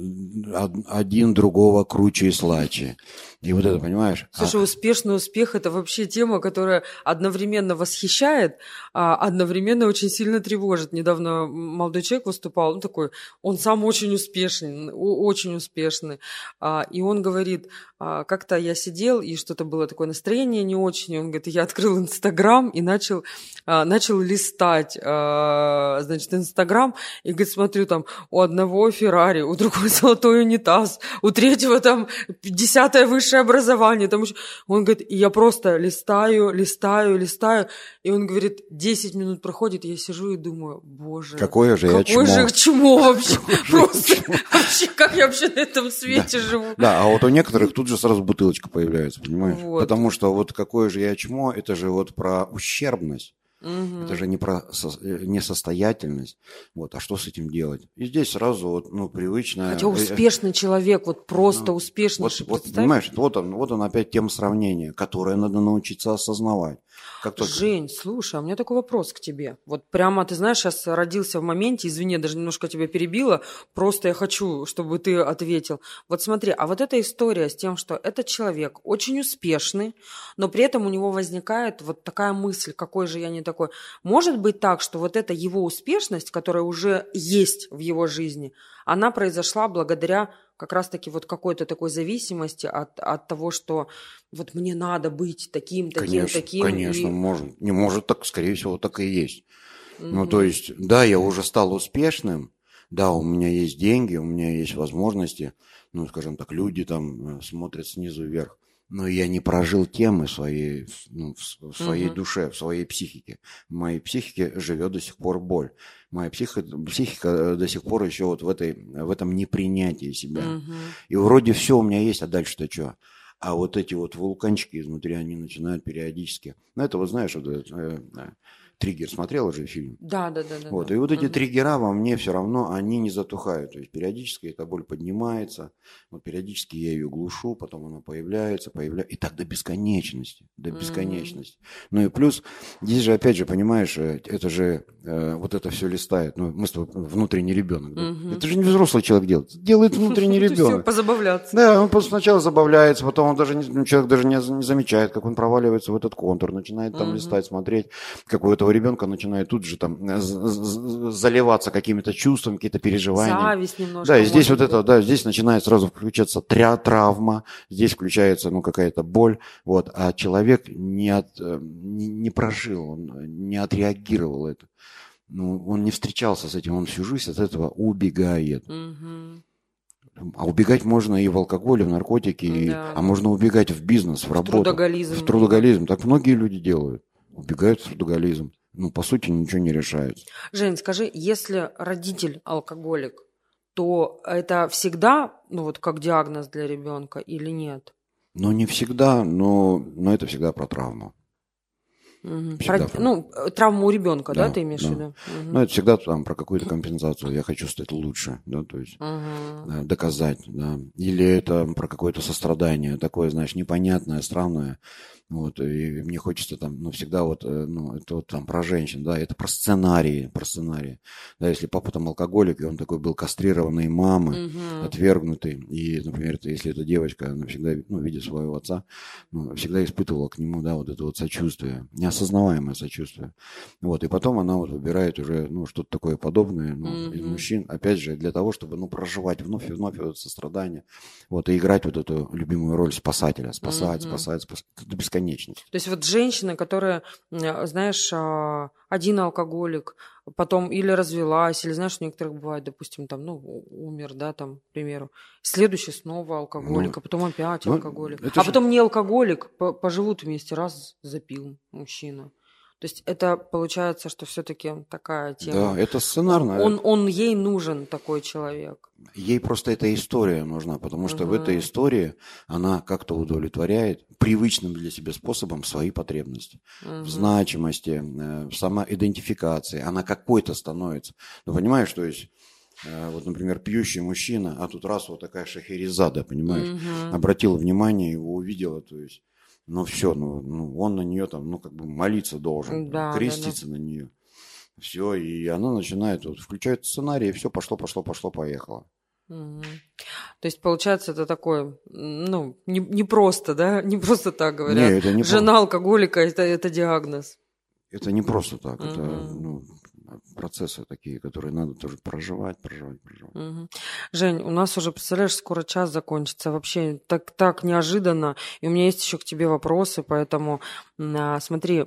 один другого круче и слаче. И вот это, понимаешь? Слушай, а... успешный успех – это вообще тема, которая одновременно восхищает, а одновременно очень сильно тревожит. Недавно молодой человек выступал, он такой, он сам очень успешный, очень успешный. А, и он говорит, а, как-то я сидел, и что-то было такое настроение не очень. Он говорит, я открыл Инстаграм и начал, а, начал листать, а, значит, Инстаграм, и, говорит, смотрю, там, у одного Феррари, у другого *laughs* золотой унитаз, у третьего там десятое высшее образование. Там еще... Он говорит, и я просто листаю, листаю, листаю, и он говорит, 10 минут проходит, и я сижу и думаю, боже, какое же я чмо. же чмо вообще, *laughs* просто, вообще, как я вообще на этом свете живу. Да, а вот у некоторых тут же сразу бутылочка появляется, понимаешь? Вот. Потому что вот какое же я чмо, это же вот про ущербность. Угу. Это же не про со, э, несостоятельность. Вот, а что с этим делать? И здесь сразу вот, ну, привычно. Хотя успешный человек, вот просто ну, успешный. Вот, вот, понимаешь, вот он, вот он опять тема сравнения, которое надо научиться осознавать. Как только... Жень, слушай, а у меня такой вопрос к тебе. Вот прямо, ты знаешь, сейчас родился в моменте, извини, даже немножко тебя перебила, просто я хочу, чтобы ты ответил. Вот смотри, а вот эта история с тем, что этот человек очень успешный, но при этом у него возникает вот такая мысль, какой же я не такой. Может быть так, что вот эта его успешность, которая уже есть в его жизни, она произошла благодаря как раз-таки вот какой-то такой зависимости от, от того, что вот мне надо быть таким, таким, конечно, таким. Конечно, и... может. Не может, так, скорее всего, так и есть. Угу. Ну, то есть, да, я уже стал успешным, да, у меня есть деньги, у меня есть возможности, ну, скажем так, люди там э, смотрят снизу вверх, но я не прожил темы своей, ну, в своей угу. душе, в своей психике. В моей психике живет до сих пор боль. Моя психика, психика э, до сих пор еще вот в, этой, в этом непринятии себя. Угу. И вроде все у меня есть, а дальше-то что? А вот эти вот вулканчики изнутри, они начинают периодически. Ну, это вот знаешь, вот, э, э триггер смотрел уже фильм? Да, да, да. Вот, да. и вот эти угу. триггера во мне все равно, они не затухают. То есть периодически эта боль поднимается, вот периодически я ее глушу, потом она появляется, появляется, и так до бесконечности, до бесконечности. Ну и плюс, здесь же опять же, понимаешь, э, это же, э, вот это все листает, ну мы с тобой внутренний ребенок, да? угу. это же не взрослый человек делает, делает внутренний *laughs* ребенок. позабавляться. Да, он сначала забавляется, потом он даже, ну, человек даже не, замечает, как он проваливается в этот контур, начинает там листать, смотреть, как у этого ребенка начинает тут же там э, заливаться какими-то чувствами, какие-то переживания. Зависть немножко. Да, и здесь вот быть. это, да, здесь начинает сразу включаться тря травма, здесь включается, ну, какая-то боль, вот, а человек не, от, э, не, не прожил, он не отреагировал это. Ну, он не встречался с этим, он всю жизнь от этого убегает. Угу. А убегать можно и в алкоголь, и в наркотики, да. и, а можно убегать в бизнес, в, в работу. Трудоголизм. В трудоголизм. Так многие люди делают. Убегают в трудоголизм ну, по сути, ничего не решается. Жень, скажи, если родитель алкоголик, то это всегда, ну, вот как диагноз для ребенка или нет? Ну, не всегда, но, но это всегда про травму. Угу. Про, про... Ну, травму у ребенка, да, да ты имеешь да. в виду? Угу. Ну, это всегда там про какую-то компенсацию. Я хочу стать лучше, да, то есть угу. да, доказать, да. Или это про какое-то сострадание, такое, знаешь, непонятное, странное. Вот, и мне хочется там, ну, всегда вот, э, ну, это вот там про женщин, да, это про сценарии, про сценарии. Да, если папа там алкоголик, и он такой был кастрированный мамы, угу. отвергнутый, и, например, если эта девочка, она всегда, ну, видя своего отца, ну, всегда испытывала к нему, да, вот это вот сочувствие, неосознаваемое сочувствие. Вот, и потом она вот выбирает уже, ну, что-то такое подобное, ну, угу. из мужчин, опять же, для того, чтобы, ну, проживать вновь и вновь это сострадание, вот, и играть вот эту любимую роль спасателя, спасать, угу. спасать, спасать, до бесконечности бесконечность. То есть вот женщина, которая, знаешь, а, один алкоголик, потом или развелась, или знаешь, у некоторых бывает, допустим, там, ну, умер, да, там, к примеру. Следующий снова алкоголик, ну, а потом опять ну, алкоголик. А же... потом не алкоголик, поживут вместе, раз запил мужчина. То есть это получается, что все-таки такая тема. Да, это сценарно. Он, он ей нужен такой человек. Ей просто эта история нужна, потому что угу. в этой истории она как-то удовлетворяет привычным для себя способом свои потребности. Угу. В значимости, э, в самоидентификации. Она какой-то становится. Ну, понимаешь, то есть э, вот, например, пьющий мужчина, а тут раз вот такая шахерезада, понимаешь, угу. обратила внимание, его увидела, то есть ну все, ну, ну он на нее там, ну как бы молиться должен, да, креститься да, да. на нее. Все, и она начинает, вот, включает сценарий, и все пошло, пошло, пошло, поехало. Угу. То есть, получается, это такое, ну, не, не просто, да, *laughs* не просто так говорят. Не, это не Жена про... алкоголика это, это диагноз. Это не просто так, угу. это ну, процессы такие, которые надо тоже проживать, проживать, проживать. Угу. Жень, у нас уже, представляешь, скоро час закончится. Вообще так, так неожиданно. И у меня есть еще к тебе вопросы, поэтому а, смотри,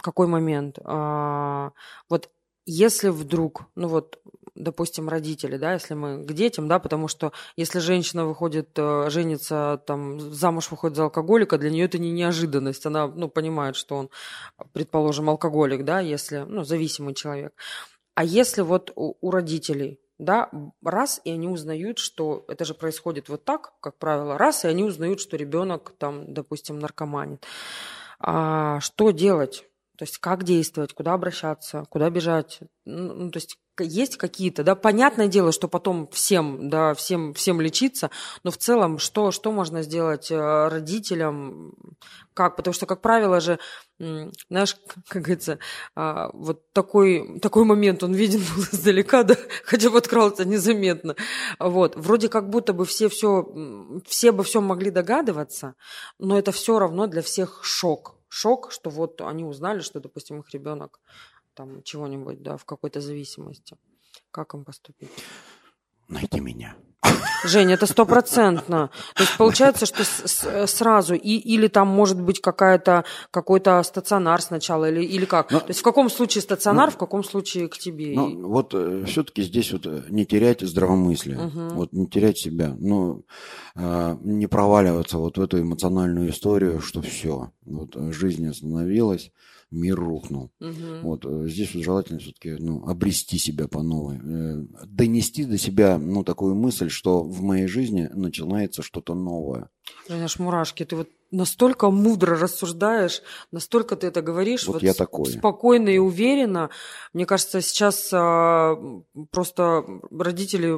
какой момент. А, вот если вдруг, ну вот, допустим, родители, да, если мы к детям, да, потому что если женщина выходит, э, женится, там, замуж выходит за алкоголика, для нее это не неожиданность, она, ну, понимает, что он, предположим, алкоголик, да, если, ну, зависимый человек. А если вот у, у родителей, да, раз, и они узнают, что это же происходит вот так, как правило, раз, и они узнают, что ребенок там, допустим, наркоманит. А что делать? То есть как действовать, куда обращаться, куда бежать. Ну, ну, то есть есть какие-то, да, понятное дело, что потом всем, да, всем, всем лечиться, но в целом что, что можно сделать э, родителям, как, потому что, как правило же, знаешь, *laughs* как говорится, а, вот такой, такой момент, он виден был *laughs* издалека, да, хотя бы открылся незаметно, вот, вроде как будто бы все все, все бы все могли догадываться, но это все равно для всех шок, шок, что вот они узнали, что, допустим, их ребенок там чего-нибудь, да, в какой-то зависимости. Как им поступить? Найти меня. Жень, это стопроцентно. То есть получается, что с, сразу и, или там может быть какая-то какой-то стационар сначала или или как? Но, То есть в каком случае стационар, ну, в каком случае к тебе? Ну вот э, все-таки здесь вот э, не терять здравомыслие, угу. вот не терять себя, ну э, не проваливаться вот в эту эмоциональную историю, что все, вот жизнь остановилась мир рухнул. Угу. Вот э, здесь вот желательно все-таки ну, обрести себя по новой, э, донести до себя ну такую мысль, что в моей жизни начинается что-то новое. Знаешь, мурашки, ты вот настолько мудро рассуждаешь, настолько ты это говоришь, вот, вот я такой. спокойно и уверенно. Мне кажется, сейчас а, просто родители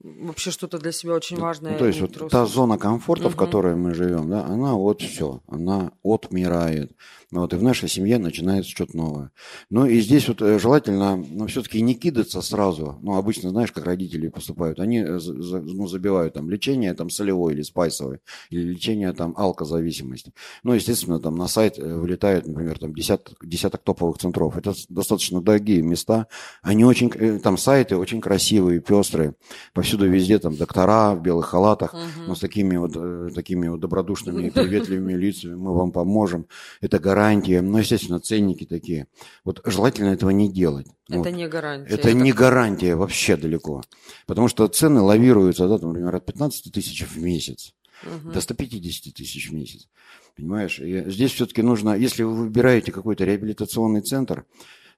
вообще что-то для себя очень важное. Ну, то есть вот та зона комфорта, угу. в которой мы живем, да, она вот все, она отмирает. Вот, и в нашей семье начинается что-то новое. Ну и здесь вот э, желательно, ну, все-таки не кидаться сразу. Ну, обычно, знаешь, как родители поступают. Они э, ну, забивают там лечение там солевой или спайсовой, или лечение там алкозависимости. Ну, естественно, там на сайт э, вылетают, например, там десяток, десяток топовых центров. Это достаточно дорогие места. Они очень, там сайты очень красивые, пестрые. Повсюду везде там доктора в белых халатах, угу. но с такими вот, такими вот добродушными и *laughs* приветливыми лицами. Мы вам поможем. Это гарантия, ну, естественно, ценники такие. Вот желательно этого не делать. Это вот. не гарантия. Это, это не гарантия вообще далеко. Потому что цены лавируются, да, например, от 15 тысяч в месяц угу. до 150 тысяч в месяц. Понимаешь? И здесь все-таки нужно, если вы выбираете какой-то реабилитационный центр,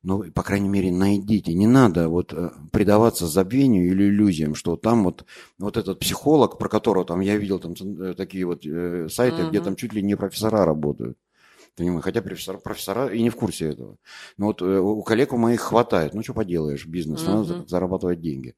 ну, по крайней мере, найдите. Не надо вот э, предаваться забвению или иллюзиям, что там вот, вот этот психолог, про которого там я видел там э, такие вот э, сайты, угу. где там чуть ли не профессора работают. Понимаю, хотя профессора, профессора и не в курсе этого. Но вот э, у коллег у моих хватает. Ну, что поделаешь, бизнес, uh-huh. надо зарабатывать деньги.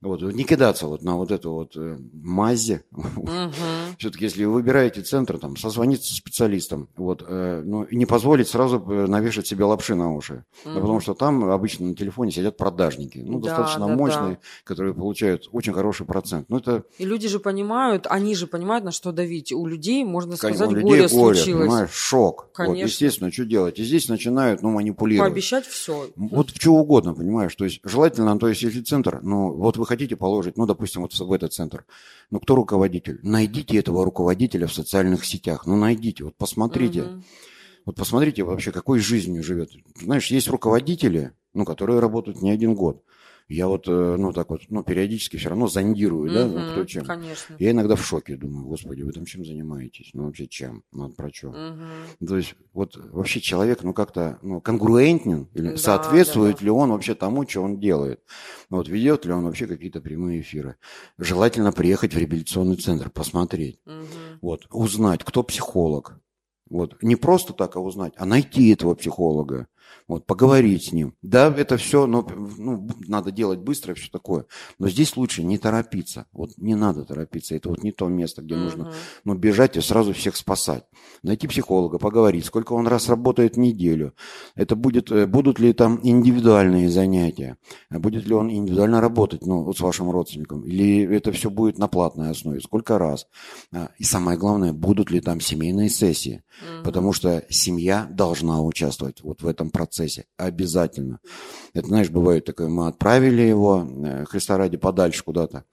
Вот, не кидаться вот на вот эту вот э, мази. Uh-huh. *laughs* Все-таки, если вы выбираете центр, там, созвониться с специалистом, вот, э, ну, и не позволить сразу навешать себе лапши на уши. Да, потому что там обычно на телефоне сидят продажники, ну, да, достаточно да, мощные, да. которые получают очень хороший процент. Ну, это... И люди же понимают, они же понимают, на что давить. У людей, можно сказать, у людей горе, горе случилось. Понимаешь, шок. Конечно. Вот, естественно, что делать? И здесь начинают, ну, манипулировать. Пообещать все. Вот что угодно, понимаешь? То есть желательно, то есть если центр, ну, вот вы хотите положить, ну, допустим, вот в этот центр, ну, кто руководитель? Найдите этого руководителя в социальных сетях, ну, найдите, вот посмотрите. Угу. Вот посмотрите вообще, какой жизнью живет. Знаешь, есть руководители, ну, которые работают не один год я вот, э, ну, так вот, ну, периодически все равно зондирую, да, ну, кто чем. Конечно. Я иногда в шоке думаю, господи, вы там чем занимаетесь? Ну, вообще чем? Ну, про что? Угу. То есть, вот вообще человек, ну, как-то, ну, конгруентен, или да, соответствует да, да. ли он вообще тому, что он делает? Ну, вот ведет ли он вообще какие-то прямые эфиры? Желательно приехать в реабилитационный центр, посмотреть, угу. вот, узнать, кто психолог, вот. Не просто так, а узнать, а найти этого психолога, вот, поговорить с ним. Да, это все, но, ну, надо делать быстро и все такое. Но здесь лучше не торопиться. Вот не надо торопиться. Это вот не то место, где нужно ну, бежать и сразу всех спасать. Найти психолога, поговорить, сколько он раз работает в неделю. Это будет, э, будут ли там индивидуальные занятия? Будет ли он индивидуально работать ну, вот с вашим родственником? Или это все будет на платной основе? Сколько раз? А, и самое главное, будут ли там семейные сессии? Uh-huh. Потому что семья должна участвовать вот в этом процессе. Обязательно. Это, знаешь, бывает такое, мы отправили его, э, Христа ради, подальше куда-то.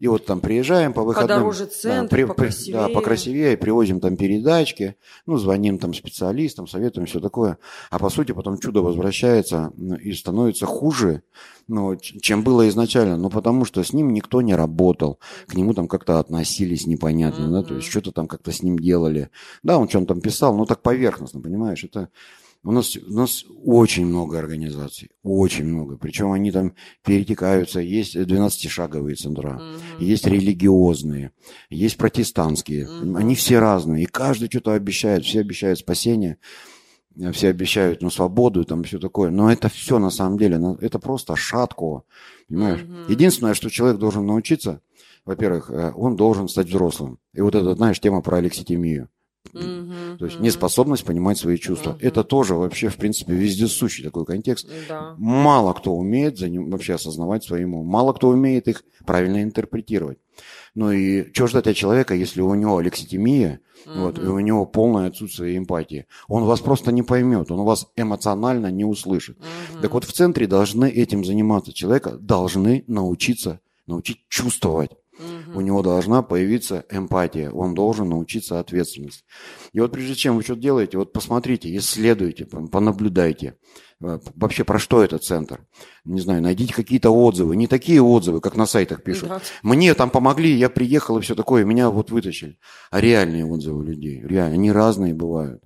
И вот там приезжаем по выходным. Подороже центр, да, при, покрасивее. Да, покрасивее, привозим там передачки, ну, звоним там специалистам, советуем, все такое. А по сути потом чудо возвращается и становится хуже, ну, чем было изначально. Ну, потому что с ним никто не работал, к нему там как-то относились непонятно, mm-hmm. да, то есть что-то там как-то с ним делали. Да, он что-то там писал, но так поверхностно, понимаешь, это у нас, у нас очень много организаций, очень много. Причем они там перетекаются. Есть 12-шаговые центра, угу. есть религиозные, есть протестантские. Угу. Они все разные. И каждый что-то обещает. Все обещают спасение, все обещают ну, свободу там все такое. Но это все на самом деле, это просто шатко. Понимаешь? Угу. Единственное, что человек должен научиться, во-первых, э, он должен стать взрослым. И вот эта, знаешь, тема про алекситимию. Угу, То есть неспособность понимать свои чувства. Угу. Это тоже вообще, в принципе, вездесущий такой контекст. Да. Мало кто умеет за ним вообще осознавать свои умом. Мало кто умеет их правильно интерпретировать. Ну и что ждать от человека, если у него алекситимия, угу. вот, и у него полное отсутствие эмпатии? Он вас просто не поймет, он вас эмоционально не услышит. Угу. Так вот в центре должны этим заниматься. Человека должны научиться, научить чувствовать. Угу. У него должна появиться эмпатия, он должен научиться ответственности. И вот прежде чем вы что-то делаете, вот посмотрите, исследуйте, понаблюдайте. Э, вообще про что этот центр? Не знаю, найдите какие-то отзывы. Не такие отзывы, как на сайтах пишут. Да. Мне там помогли, я приехал и все такое, меня вот вытащили. А реальные отзывы людей. Реально, они разные бывают.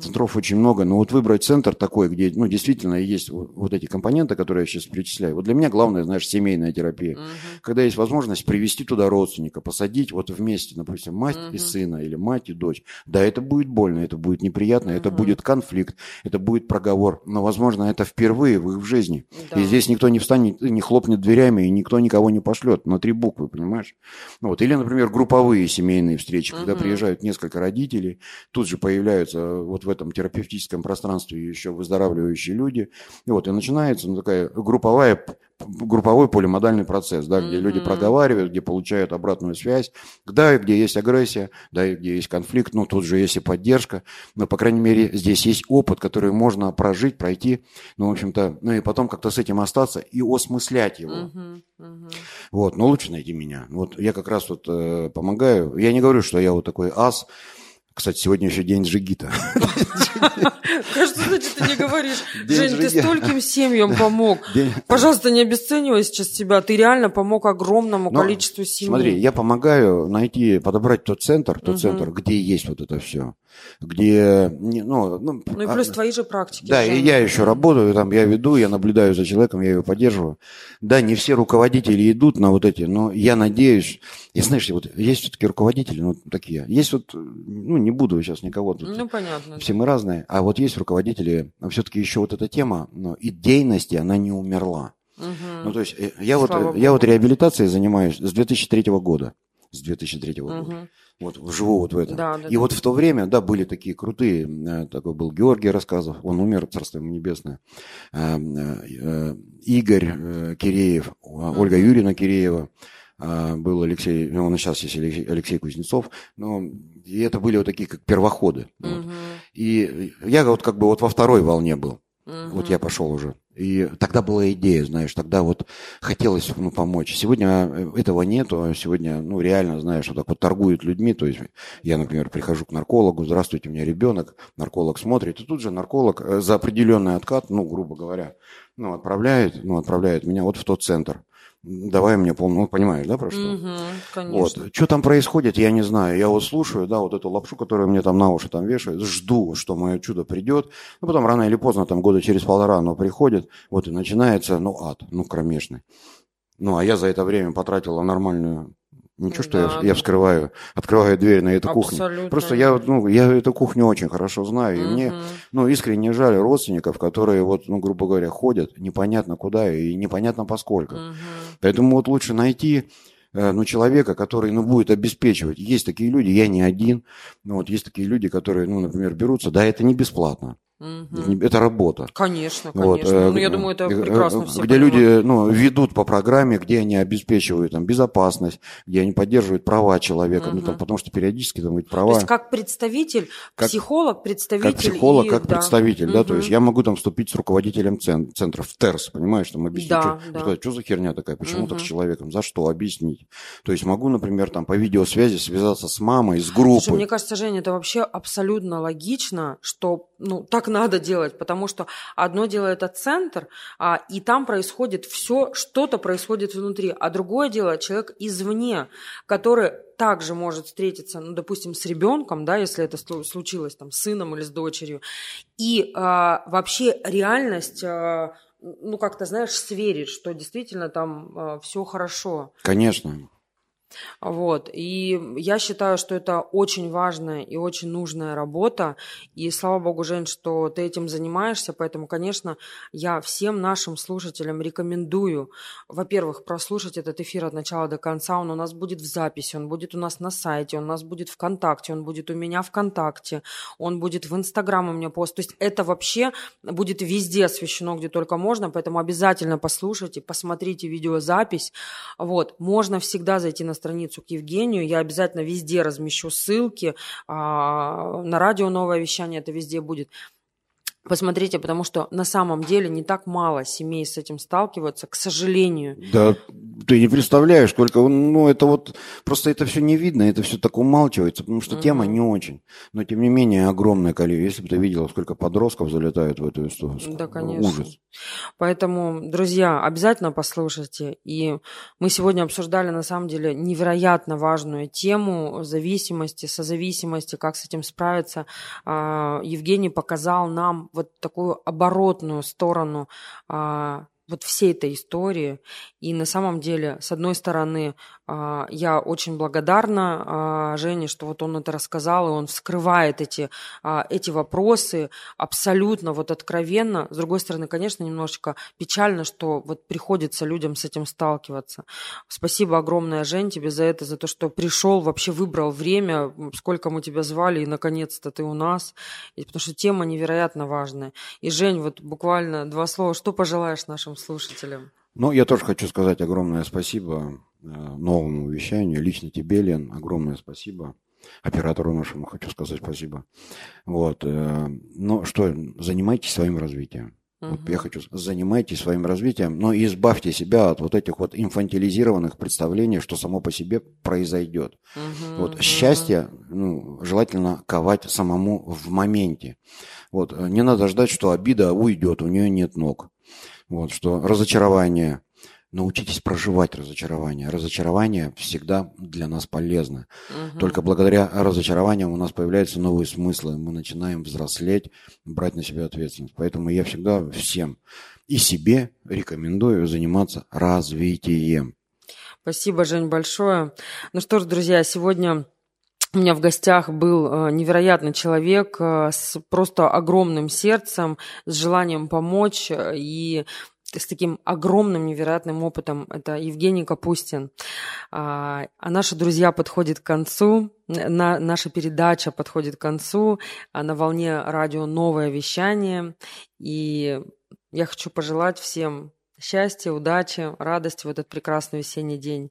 Центров очень много, но вот выбрать центр такой, где ну, действительно есть вот, вот эти компоненты, которые я сейчас перечисляю. Вот для меня главное, знаешь, семейная терапия. Угу. Когда есть возможность привести туда родственника, посадить вот вместе, допустим, мать угу. и сына или мать и дочь. Да, это будет больно, это будет неприятно, угу. это будет конфликт, это будет проговор. Но, возможно, это впервые в их жизни. Да. И здесь никто не встанет, не хлопнет дверями, и никто никого не пошлет на три буквы, понимаешь? Вот. Или, например, групповые семейные встречи, угу. когда приезжают несколько родителей, тут же появляются вот в этом терапевтическом пространстве еще выздоравливающие люди. И вот, и начинается ну, такая групповая групповой полимодальный процесс, да, где mm-hmm. люди проговаривают, где получают обратную связь, да, и где есть агрессия, да, и где есть конфликт, ну, тут же есть и поддержка, но, по крайней мере, здесь есть опыт, который можно прожить, пройти, ну, в общем-то, ну, и потом как-то с этим остаться и осмыслять его. Mm-hmm. Mm-hmm. Вот, но лучше найти меня. Вот я как раз вот э, помогаю, я не говорю, что я вот такой ас, кстати, сегодня еще день Джигита. *laughs* Кажется, значит, ты не говоришь. Жень, ты стольким семьям помог. *laughs* Пожалуйста, не обесценивай сейчас себя. Ты реально помог огромному количеству семей. Смотри, я помогаю найти, подобрать тот центр, тот центр, где есть вот это все. Где, ну, ну, ну и а, плюс твои же практики. Да, и я еще работаю, там я веду, я наблюдаю за человеком, я его поддерживаю. Да, не все руководители идут на вот эти, но я надеюсь, и знаешь, вот есть все-таки руководители, ну, такие. Есть вот, ну, не буду сейчас никого тут. Ну, понятно. Все мы разные. А вот есть руководители, все-таки еще вот эта тема, но идейности, она не умерла. Угу. Ну, то есть э, я вот, я вот реабилитацией занимаюсь с 2003 года. С 2003 угу. Вот, живу вот в этом. Да, да, и да. вот в то время, да, были такие крутые, э, такой был Георгий Рассказов, он умер, царство ему небесное, э, Игорь Киреев, Ольга Юрьевна Киреева, был Алексей, ну, он сейчас есть Алексей Кузнецов, но и это были вот такие как первоходы. Угу. Вот. И я вот как бы вот во второй волне был. Угу. Вот я пошел уже. И тогда была идея, знаешь, тогда вот хотелось ну, помочь. Сегодня э, этого нету, сегодня, ну, реально, знаешь, вот так вот торгуют людьми. То есть я, например, прихожу к наркологу, здравствуйте, у меня ребенок, нарколог смотрит, и тут же нарколог э, за определенный откат, ну, грубо говоря, ну, отправляет, ну, отправляет меня вот в тот центр давай мне полную, ну, понимаешь, да, про что? Угу, конечно. Вот. Что там происходит, я не знаю. Я вот слушаю, да, вот эту лапшу, которую мне там на уши там вешают, жду, что мое чудо придет. Ну, потом рано или поздно, там года через полтора оно приходит, вот и начинается, ну, ад, ну, кромешный. Ну, а я за это время потратила нормальную Ничего, что да, я, я вскрываю, открываю дверь на эту Абсолютно. кухню. Просто я, ну, я эту кухню очень хорошо знаю. И угу. мне, ну, искренне жаль родственников, которые, вот, ну, грубо говоря, ходят непонятно куда и непонятно поскольку. Угу. Поэтому вот лучше найти э, ну, человека, который, ну, будет обеспечивать. Есть такие люди, я не один, ну, вот есть такие люди, которые, ну, например, берутся, да, это не бесплатно. Угу. Это работа. Конечно, конечно. Вот, э, ну, я думаю, это э, прекрасно все Где понимают. люди ну, ведут по программе, где они обеспечивают там, безопасность, где они поддерживают права человека, угу. ну, там, потому что периодически там эти права... То есть как представитель, как, психолог, представитель... Как психолог, и... как да. представитель, угу. да, то есть я могу там вступить с руководителем цен, центра в ТЕРС, понимаешь, там объяснить, да, что, да. Что, что за херня такая, почему угу. так с человеком, за что, объяснить. То есть могу, например, там по видеосвязи связаться с мамой, с группой. Слушай, мне кажется, Женя, это вообще абсолютно логично, что ну, так надо делать, потому что одно дело это центр, а, и там происходит все, что-то происходит внутри, а другое дело человек извне, который также может встретиться, ну, допустим, с ребенком, да, если это случилось там с сыном или с дочерью, и а, вообще реальность а, ну, как-то, знаешь, сверить, что действительно там а, все хорошо. Конечно. Вот. И я считаю, что это очень важная и очень нужная работа. И слава богу, Жень, что ты этим занимаешься. Поэтому, конечно, я всем нашим слушателям рекомендую, во-первых, прослушать этот эфир от начала до конца. Он у нас будет в записи, он будет у нас на сайте, он у нас будет ВКонтакте, он будет у меня ВКонтакте, он будет в Инстаграм у меня пост. То есть это вообще будет везде освещено, где только можно. Поэтому обязательно послушайте, посмотрите видеозапись. Вот. Можно всегда зайти на страницу к Евгению. Я обязательно везде размещу ссылки. А, на радио новое вещание это везде будет. Посмотрите, потому что на самом деле не так мало семей с этим сталкиваются, к сожалению. Да, ты не представляешь, сколько, ну, это вот, просто это все не видно, это все так умалчивается, потому что угу. тема не очень. Но, тем не менее, огромное количество. Если бы ты видела, сколько подростков залетают в эту историю. Да, конечно. Ужас. Поэтому, друзья, обязательно послушайте. И мы сегодня обсуждали, на самом деле, невероятно важную тему зависимости, созависимости, как с этим справиться. А, Евгений показал нам вот такую оборотную сторону а, вот всей этой истории. И на самом деле, с одной стороны, я очень благодарна а, Жене, что вот он это рассказал, и он вскрывает эти, а, эти вопросы абсолютно вот откровенно. С другой стороны, конечно, немножечко печально, что вот приходится людям с этим сталкиваться. Спасибо огромное, Жень, тебе за это, за то, что пришел, вообще выбрал время, сколько мы тебя звали, и наконец-то ты у нас. И потому что тема невероятно важная. И, Жень, вот буквально два слова, что пожелаешь нашим слушателям? Ну, я тоже хочу сказать огромное спасибо новому вещанию. Лично тебе, Лен, огромное спасибо. Оператору нашему хочу сказать спасибо. Вот. Э, ну что, занимайтесь своим развитием. Uh-huh. Вот я хочу, занимайтесь своим развитием, но избавьте себя от вот этих вот инфантилизированных представлений, что само по себе произойдет. Uh-huh, вот uh-huh. счастье, ну, желательно ковать самому в моменте. Вот не надо ждать, что обида уйдет, у нее нет ног. Вот, что разочарование, научитесь проживать разочарование. Разочарование всегда для нас полезно. Угу. Только благодаря разочарованиям у нас появляются новые смыслы. Мы начинаем взрослеть, брать на себя ответственность. Поэтому я всегда всем и себе рекомендую заниматься развитием. Спасибо, Жень, большое. Ну что ж, друзья, сегодня у меня в гостях был э, невероятный человек э, с просто огромным сердцем, с желанием помочь э, и с таким огромным невероятным опытом. Это Евгений Капустин. А, а наши друзья подходят к концу. На, наша передача подходит к концу. А на волне радио новое вещание. И я хочу пожелать всем счастья, удачи, радости в этот прекрасный весенний день.